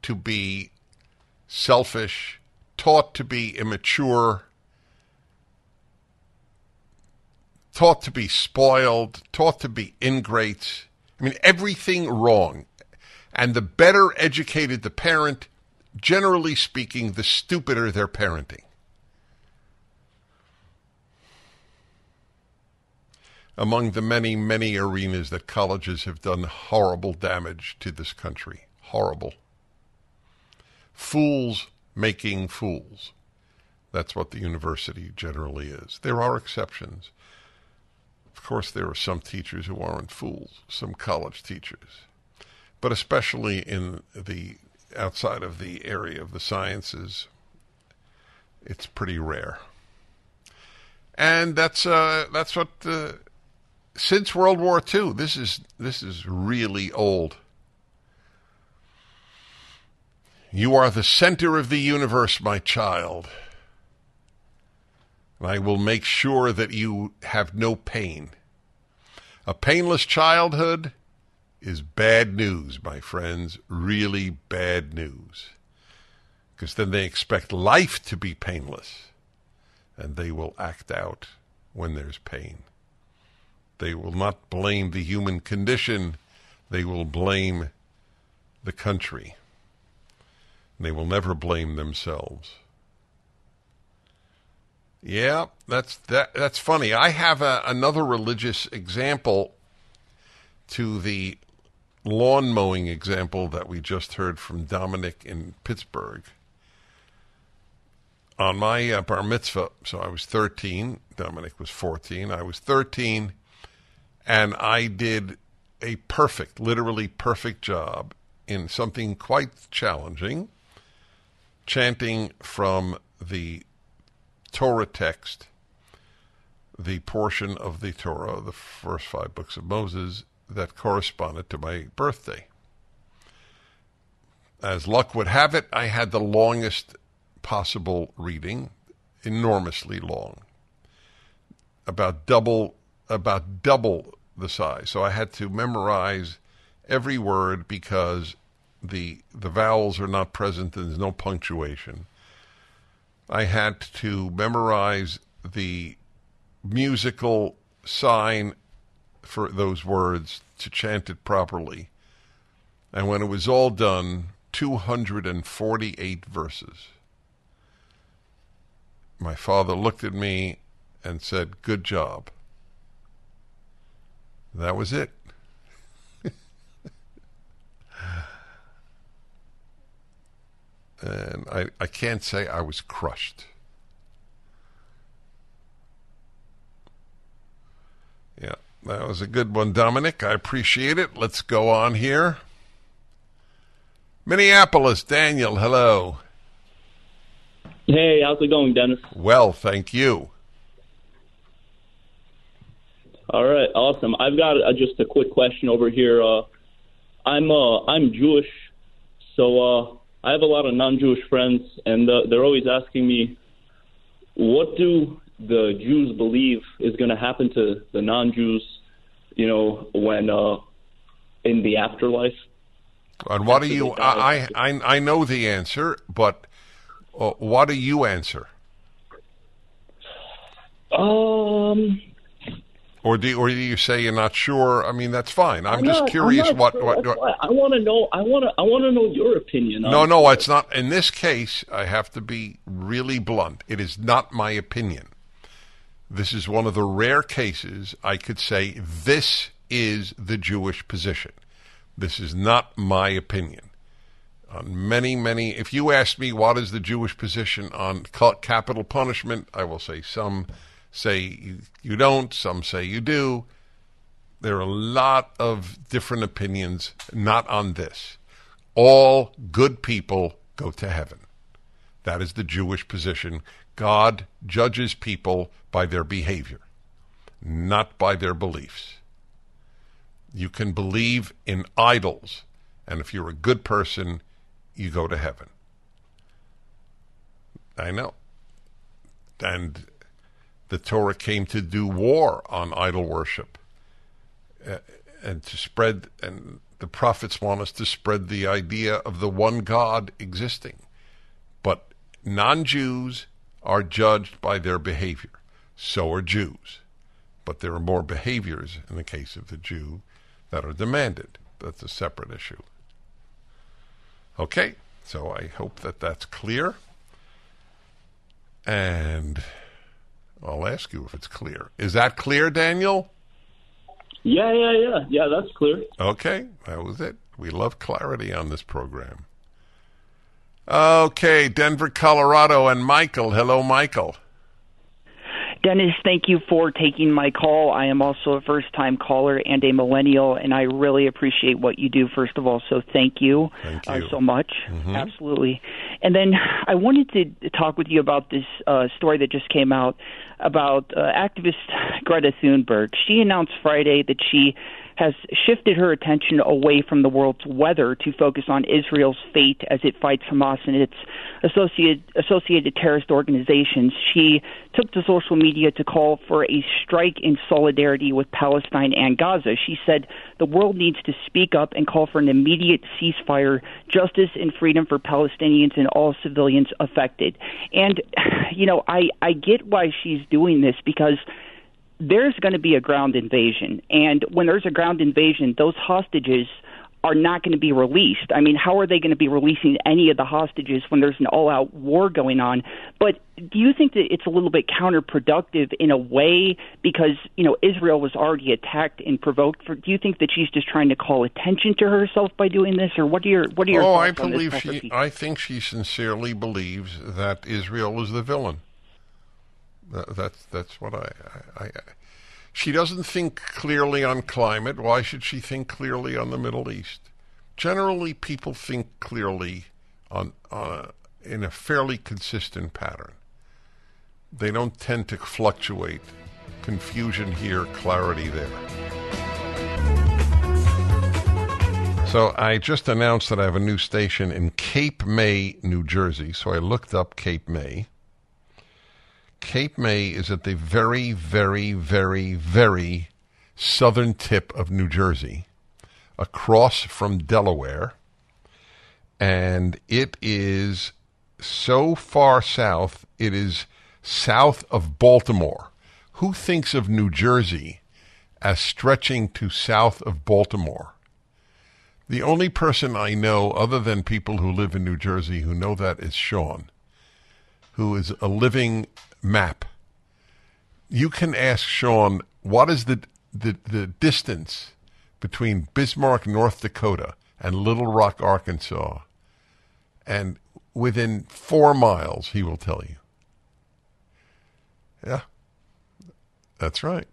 A: to be selfish, taught to be immature, taught to be spoiled, taught to be ingrates. I mean, everything wrong. And the better educated the parent, generally speaking, the stupider their parenting. Among the many, many arenas that colleges have done horrible damage to this country. Horrible. Fools making fools. That's what the university generally is. There are exceptions. Of course, there are some teachers who aren't fools, some college teachers, but especially in the outside of the area of the sciences, it's pretty rare. And that's uh, that's what uh, since World War II. This is this is really old. You are the center of the universe, my child. And I will make sure that you have no pain. A painless childhood is bad news, my friends. Really bad news. Because then they expect life to be painless. And they will act out when there's pain. They will not blame the human condition, they will blame the country. They will never blame themselves. Yeah, that's that. That's funny. I have a, another religious example to the lawn mowing example that we just heard from Dominic in Pittsburgh. On my uh, bar mitzvah, so I was 13. Dominic was 14. I was 13, and I did a perfect, literally perfect job in something quite challenging, chanting from the Torah text, the portion of the Torah, the first five books of Moses, that corresponded to my birthday. As luck would have it, I had the longest possible reading, enormously long, about double about double the size. So I had to memorize every word because the the vowels are not present and there's no punctuation. I had to memorize the musical sign for those words to chant it properly. And when it was all done, 248 verses. My father looked at me and said, Good job. That was it. and I, I can't say I was crushed. Yeah, that was a good one, Dominic. I appreciate it. Let's go on here. Minneapolis, Daniel, hello.
I: Hey, how's it going, Dennis?
A: Well, thank you.
I: All right, awesome. I've got uh, just a quick question over here. Uh, I'm uh, I'm Jewish, so uh, I have a lot of non-Jewish friends, and uh, they're always asking me, what do the Jews believe is going to happen to the non-Jews, you know, when uh, in the afterlife?
A: And what do you? I I I know the answer, but uh, what do you answer?
I: Um.
A: Or do or do you say you're not sure? I mean, that's fine. I'm,
I: I'm
A: just
I: not-
A: curious
I: I'm
A: what
I: sure.
A: what.
I: That's
A: what
I: I want to know. I want to. I want to know your opinion. On
A: no, no, it's not. In this case, I have to be really blunt. It is not my opinion. This is one of the rare cases I could say this is the Jewish position. This is not my opinion. On many, many, if you ask me what is the Jewish position on capital punishment, I will say some say you, don't, some say you do. There are a lot of different opinions, not on this. All good people go to heaven. That is the Jewish position. God judges people by their behavior, not by their beliefs. You can believe in idols, and if you're a good person, you go to heaven. I know. And the Torah came to do war on idol worship uh, and to spread, and the prophets want us to spread the idea of the one God existing. But non Jews are judged by their behavior. So are Jews. But there are more behaviors in the case of the Jew that are demanded. That's a separate issue. Okay, so I hope that that's clear. And I'll ask you if it's clear. Is that clear, Daniel?
I: Yeah, yeah, yeah, yeah. That's clear.
A: Okay, that was it. We love clarity on this program. Okay, Denver, Colorado, and Michael. Hello, Michael.
J: Dennis, thank you for taking my call. I am also a first time caller and a millennial, and I really appreciate what you do, first of all. So thank you,
A: Thank
J: Uh,
A: you.
J: so much.
A: Mhm.
J: Absolutely. And then I wanted to talk with you about this uh, story that just came out about uh, activist Greta Thunberg. She announced Friday that she has shifted her attention away from the world's weather to focus on Israel's fate as it fights Hamas and its associated associated terrorist organizations. She took to social media to call for a strike in solidarity with Palestine and Gaza. She said the world needs to speak up and call for an immediate ceasefire, justice and freedom for Palestinians and all civilians affected. And you know, I I get why she's doing this because there's going to be a ground invasion. And when there's a ground invasion, those hostages are not going to be released. I mean, how are they going to be releasing any of the hostages when there's an all out war going on? But do you think that it's a little bit counterproductive in a way because, you know, Israel was already attacked and provoked for do you think that she's just trying to call attention to herself by doing this or what are your what are your
A: oh, I
J: thoughts on this
A: believe she. I think she sincerely believes that Israel is the villain. That, that's that's what I, I, I. She doesn't think clearly on climate. Why should she think clearly on the Middle East? Generally, people think clearly on uh, in a fairly consistent pattern. They don't tend to fluctuate. Confusion here, clarity there. So I just announced that I have a new station in Cape May, New Jersey. So I looked up Cape May. Cape May is at the very, very, very, very southern tip of New Jersey, across from Delaware. And it is so far south, it is south of Baltimore. Who thinks of New Jersey as stretching to south of Baltimore? The only person I know, other than people who live in New Jersey, who know that is Sean, who is a living map. You can ask Sean what is the the, the distance between Bismarck, North Dakota, and Little Rock, Arkansas, and within four miles, he will tell you. Yeah, that's right.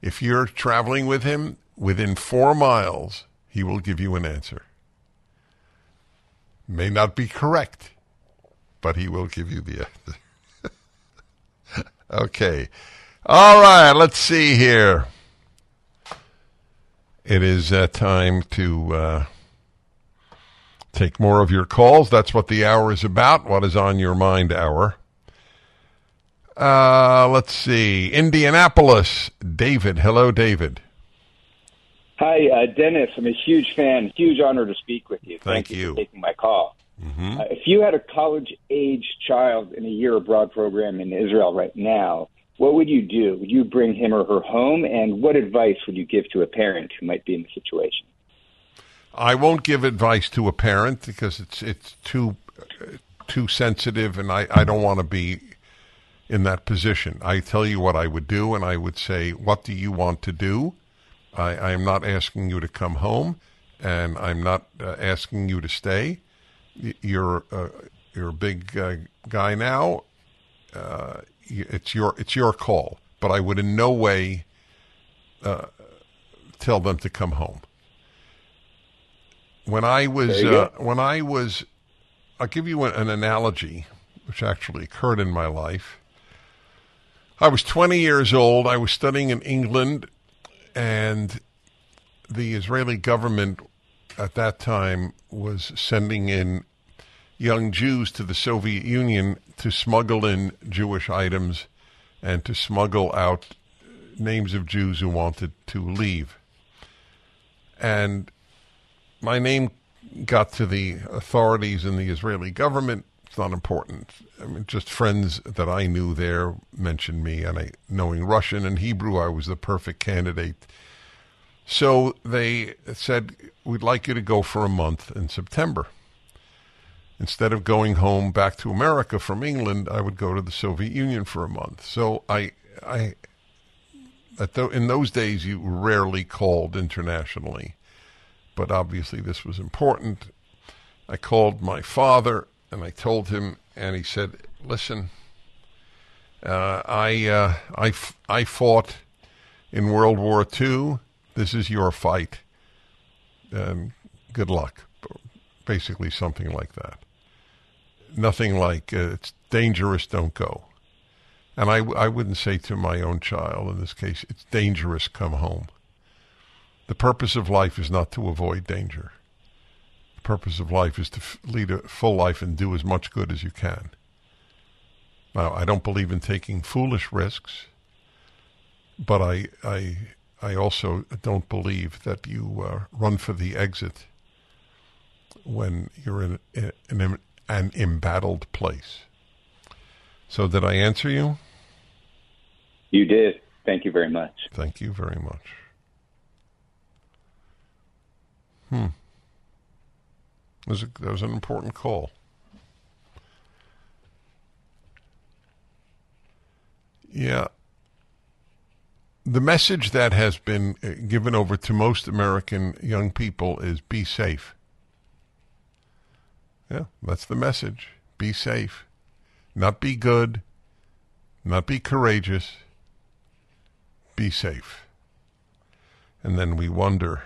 A: If you're traveling with him within four miles, he will give you an answer. May not be correct, but he will give you the answer. Okay. All right, let's see here. It is uh, time to uh, take more of your calls. That's what the hour is about. What is on your mind hour? Uh, let's see. Indianapolis. David. Hello, David.
K: Hi, uh, Dennis. I'm a huge fan. Huge honor to speak with you.
A: Thank,
K: you.
A: you.
K: for taking my call.
A: Mm-hmm.
K: Uh, if you had a college age child in a year abroad program in Israel right now, what would you do? Would you bring him or her home? And what advice would you give to a parent who might be in the situation?
A: I won't give advice to a parent because it's it's too uh, too sensitive, and I, I don't want to be in that position. I tell you what I would do, and I would say, "What do you want to do?" I, I am not asking you to come home, and I'm not uh, asking you to stay. You're uh, you're a big uh, guy now. Uh, it's your it's your call, but I would in no way uh, tell them to come home. When I was uh, when I was, I'll give you an, an analogy, which actually occurred in my life. I was 20 years old. I was studying in England, and the Israeli government at that time was sending in young Jews to the Soviet Union to smuggle in Jewish items and to smuggle out names of Jews who wanted to leave. And my name got to the authorities in the Israeli government. It's not important. I mean, just friends that I knew there mentioned me, and I, knowing Russian and Hebrew, I was the perfect candidate. So they said, We'd like you to go for a month in September. Instead of going home back to America from England, I would go to the Soviet Union for a month. So I, I, tho- in those days, you rarely called internationally, but obviously this was important. I called my father and I told him, and he said, "Listen, uh, I, uh, I, f- I fought in World War II. This is your fight. Um, good luck." Basically, something like that. Nothing like uh, it's dangerous. Don't go. And I, I wouldn't say to my own child in this case, it's dangerous, come home. The purpose of life is not to avoid danger. The purpose of life is to f- lead a full life and do as much good as you can. Now, I don't believe in taking foolish risks, but I, I, I also don't believe that you uh, run for the exit when you're in, in, in an embattled place. So, did I answer you?
K: You did. Thank you very much.
A: Thank you very much. Hmm. That was, a, that was an important call. Yeah. The message that has been uh, given over to most American young people is be safe. Yeah, that's the message. Be safe. Not be good, not be courageous, be safe. And then we wonder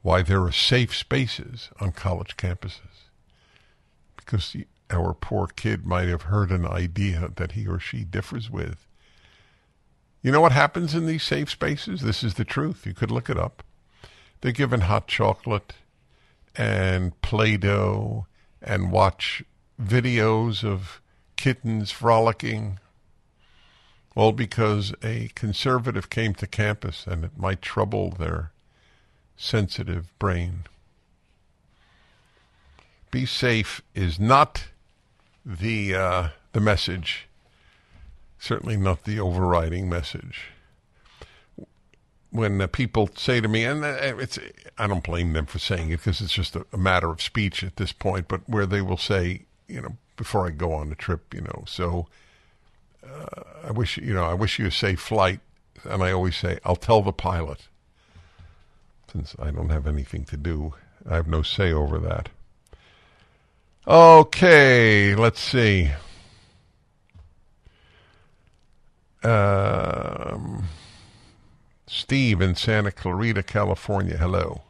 A: why there are safe spaces on college campuses. Because our poor kid might have heard an idea that he or she differs with. You know what happens in these safe spaces? This is the truth. You could look it up. They're given hot chocolate and Play Doh and watch videos of kittens frolicking, all because a conservative came to campus and it might trouble their sensitive brain. Be safe is not the uh, the message. Certainly not the overriding message. When uh, people say to me, and uh, it's I don't blame them for saying it because it's just a, a matter of speech at this point, but where they will say, you know, before I go on the trip, you know, so uh, I wish you know I wish you a safe flight, and I always say I'll tell the pilot, since I don't have anything to do, I have no say over that. Okay, let's see. Um, Steve in Santa Clarita, California. Hello.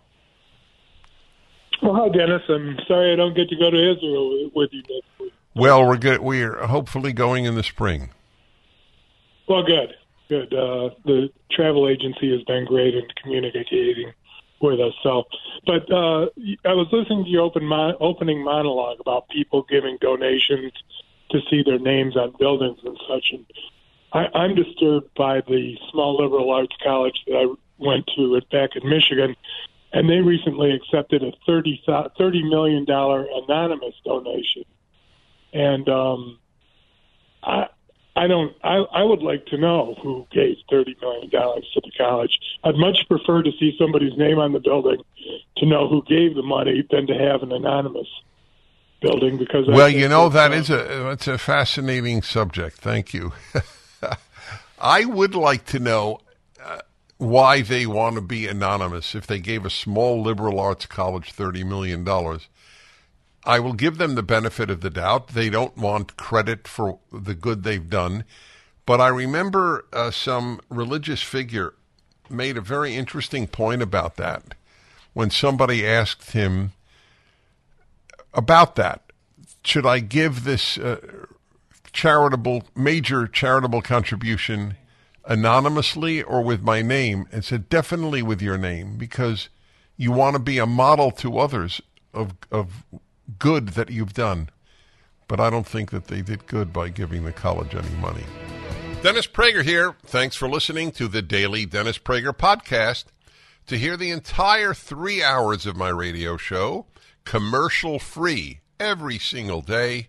L: Well, Hi, Dennis. I'm sorry I don't get to go to Israel with you next week.
A: Well, we're good. We're hopefully going in the spring.
L: Well, good, good. Uh, the travel agency has been great in communicating with us. So, but uh, I was listening to your open mon- opening monologue about people giving donations to see their names on buildings and such. And I, I'm disturbed by the small liberal arts college that I went to at, back in Michigan, and they recently accepted a thirty thirty million dollar anonymous donation, and um, I. I don't. I, I would like to know who gave thirty million dollars to the college. I'd much prefer to see somebody's name on the building to know who gave the money than to have an anonymous building. Because
A: well, you know
L: that,
A: that
L: uh,
A: is a it's a fascinating subject. Thank you. I would like to know uh, why they want to be anonymous. If they gave a small liberal arts college thirty million dollars, I will give them the benefit of the doubt. They don't want credit for the good they've done. But I remember uh, some religious figure made a very interesting point about that when somebody asked him about that. Should I give this uh, charitable, major charitable contribution anonymously or with my name? And said, definitely with your name because you want to be a model to others of, of good that you've done. But I don't think that they did good by giving the college any money. Dennis Prager here. Thanks for listening to the daily Dennis Prager podcast. To hear the entire three hours of my radio show, commercial free, every single day,